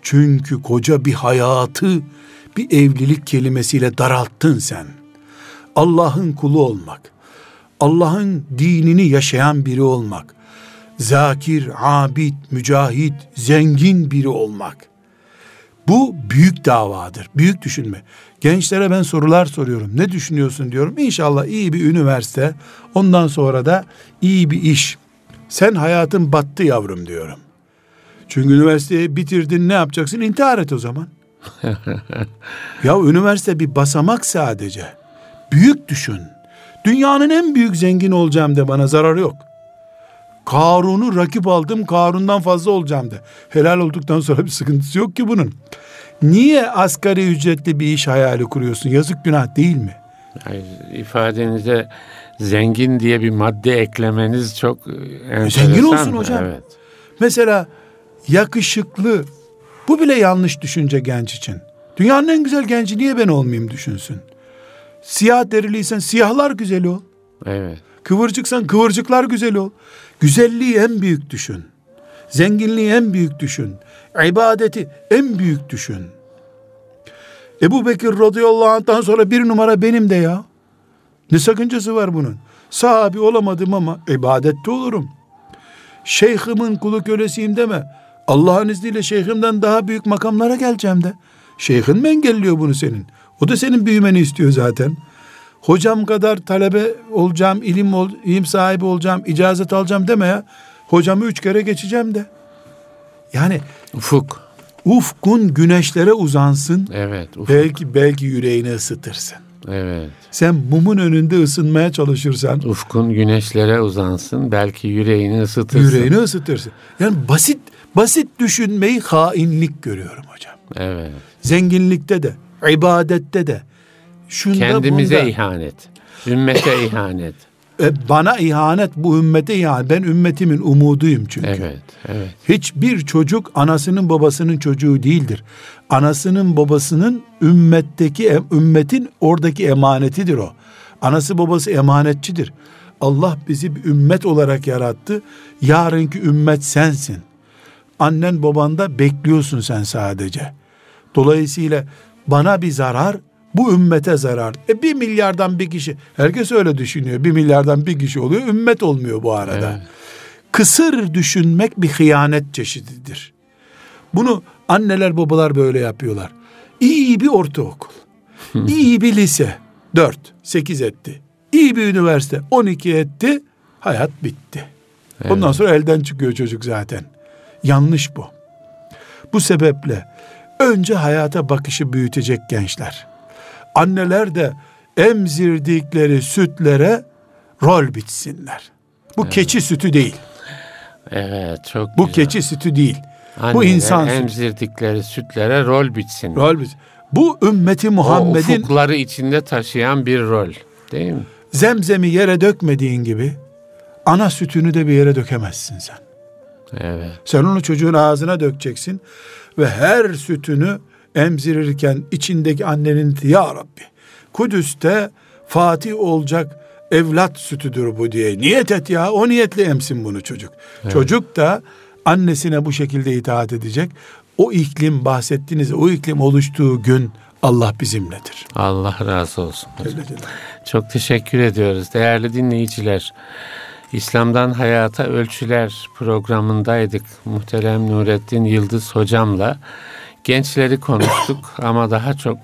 [SPEAKER 2] Çünkü koca bir hayatı bir evlilik kelimesiyle daralttın sen. Allah'ın kulu olmak, Allah'ın dinini yaşayan biri olmak, zakir, abid, mücahit, zengin biri olmak. Bu büyük davadır, büyük düşünme. Gençlere ben sorular soruyorum. Ne düşünüyorsun diyorum. İnşallah iyi bir üniversite, ondan sonra da iyi bir iş. Sen hayatın battı yavrum diyorum. Çünkü üniversiteyi bitirdin ne yapacaksın? İntihar et o zaman. ya üniversite bir basamak sadece. Büyük düşün. Dünyanın en büyük zengin olacağım de bana zararı yok. Karun'u rakip aldım, Karun'dan fazla olacağım de. Helal olduktan sonra bir sıkıntısı yok ki bunun. Niye asgari ücretli bir iş hayali kuruyorsun? Yazık günah değil mi?
[SPEAKER 1] Yani ifadenize zengin diye bir madde eklemeniz çok e, enteresan.
[SPEAKER 2] Zengin olsun hocam.
[SPEAKER 1] Evet.
[SPEAKER 2] Mesela yakışıklı, bu bile yanlış düşünce genç için. Dünyanın en güzel genci niye ben olmayayım düşünsün. Siyah deriliysen siyahlar güzel ol.
[SPEAKER 1] Evet.
[SPEAKER 2] Kıvırcıksan kıvırcıklar güzel ol. Güzelliği en büyük düşün. Zenginliği en büyük düşün. İbadeti en büyük düşün. Ebu Bekir radıyallahu anh'tan sonra bir numara benim de ya. Ne sakıncası var bunun? Sahabi olamadım ama ibadette olurum. Şeyhimin kulu kölesiyim deme. Allah'ın izniyle şeyhimden daha büyük makamlara geleceğim de. Şeyhin mi engelliyor bunu senin? O da senin büyümeni istiyor zaten. Hocam kadar talebe olacağım, ilim, ol, ilim sahibi olacağım, icazet alacağım deme ya. Hocamı üç kere geçeceğim de. Yani
[SPEAKER 1] Ufuk.
[SPEAKER 2] ufkun güneşlere uzansın.
[SPEAKER 1] Evet. Ufuk.
[SPEAKER 2] Belki belki yüreğini ısıtırsın.
[SPEAKER 1] Evet.
[SPEAKER 2] Sen mumun önünde ısınmaya çalışırsan
[SPEAKER 1] Ufkun güneşlere uzansın. Belki yüreğini ısıtırsın.
[SPEAKER 2] yüreğini ısıtırsın. Yani basit basit düşünmeyi hainlik görüyorum hocam.
[SPEAKER 1] Evet.
[SPEAKER 2] Zenginlikte de, ibadette de. Şunda
[SPEAKER 1] Kendimize
[SPEAKER 2] bunda.
[SPEAKER 1] ihanet. Ümmete ihanet.
[SPEAKER 2] E, bana ihanet bu ümmete ihanet. Ben ümmetimin umuduyum çünkü.
[SPEAKER 1] Evet. Evet.
[SPEAKER 2] Hiçbir çocuk anasının babasının çocuğu değildir. Anasının babasının ümmetteki ümmetin oradaki emanetidir o. Anası babası emanetçidir. Allah bizi bir ümmet olarak yarattı. Yarınki ümmet sensin. Annen babanda bekliyorsun sen sadece. Dolayısıyla bana bir zarar, bu ümmete zarar. E bir milyardan bir kişi, herkes öyle düşünüyor. Bir milyardan bir kişi oluyor, ümmet olmuyor bu arada.
[SPEAKER 1] Evet.
[SPEAKER 2] Kısır düşünmek bir hıyanet çeşididir. Bunu anneler babalar böyle yapıyorlar. İyi bir ortaokul, iyi bir lise, 4, 8 etti. İyi bir üniversite, 12 etti, hayat bitti. Ondan sonra elden çıkıyor çocuk zaten. Yanlış bu. Bu sebeple önce hayata bakışı büyütecek gençler. Anneler de emzirdikleri sütlere rol bitsinler. Bu keçi sütü değil.
[SPEAKER 1] Evet. Çok
[SPEAKER 2] Bu
[SPEAKER 1] güzel.
[SPEAKER 2] keçi sütü değil. bu
[SPEAKER 1] Anneler
[SPEAKER 2] insan sütü.
[SPEAKER 1] emzirdikleri sütlere rol bitsin.
[SPEAKER 2] Rol bit. Bu ümmeti
[SPEAKER 1] O
[SPEAKER 2] Muhammed'in
[SPEAKER 1] ufukları içinde taşıyan bir rol. Değil mi?
[SPEAKER 2] zemzemi yere dökmediğin gibi ana sütünü de bir yere dökemezsin sen.
[SPEAKER 1] Evet.
[SPEAKER 2] Sen onu çocuğun ağzına dökeceksin ve her sütünü emzirirken içindeki annenin ya Rabbi Kudüs'te Fatih olacak evlat sütüdür bu diye niyet et ya o niyetle emsin bunu çocuk. Çocuk da annesine bu şekilde itaat edecek. O iklim bahsettiğiniz o iklim oluştuğu gün Allah bizimledir.
[SPEAKER 1] Allah razı olsun.
[SPEAKER 2] Öyle.
[SPEAKER 1] Çok teşekkür ediyoruz değerli dinleyiciler. İslam'dan Hayata Ölçüler programındaydık. Muhterem Nurettin Yıldız hocamla gençleri konuştuk ama daha çok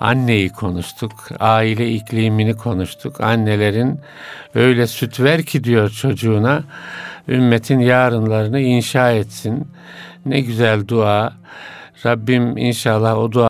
[SPEAKER 1] anneyi konuştuk, aile iklimini konuştuk. Annelerin öyle süt ver ki diyor çocuğuna, ümmetin yarınlarını inşa etsin. Ne güzel dua. Rabbim inşallah o dua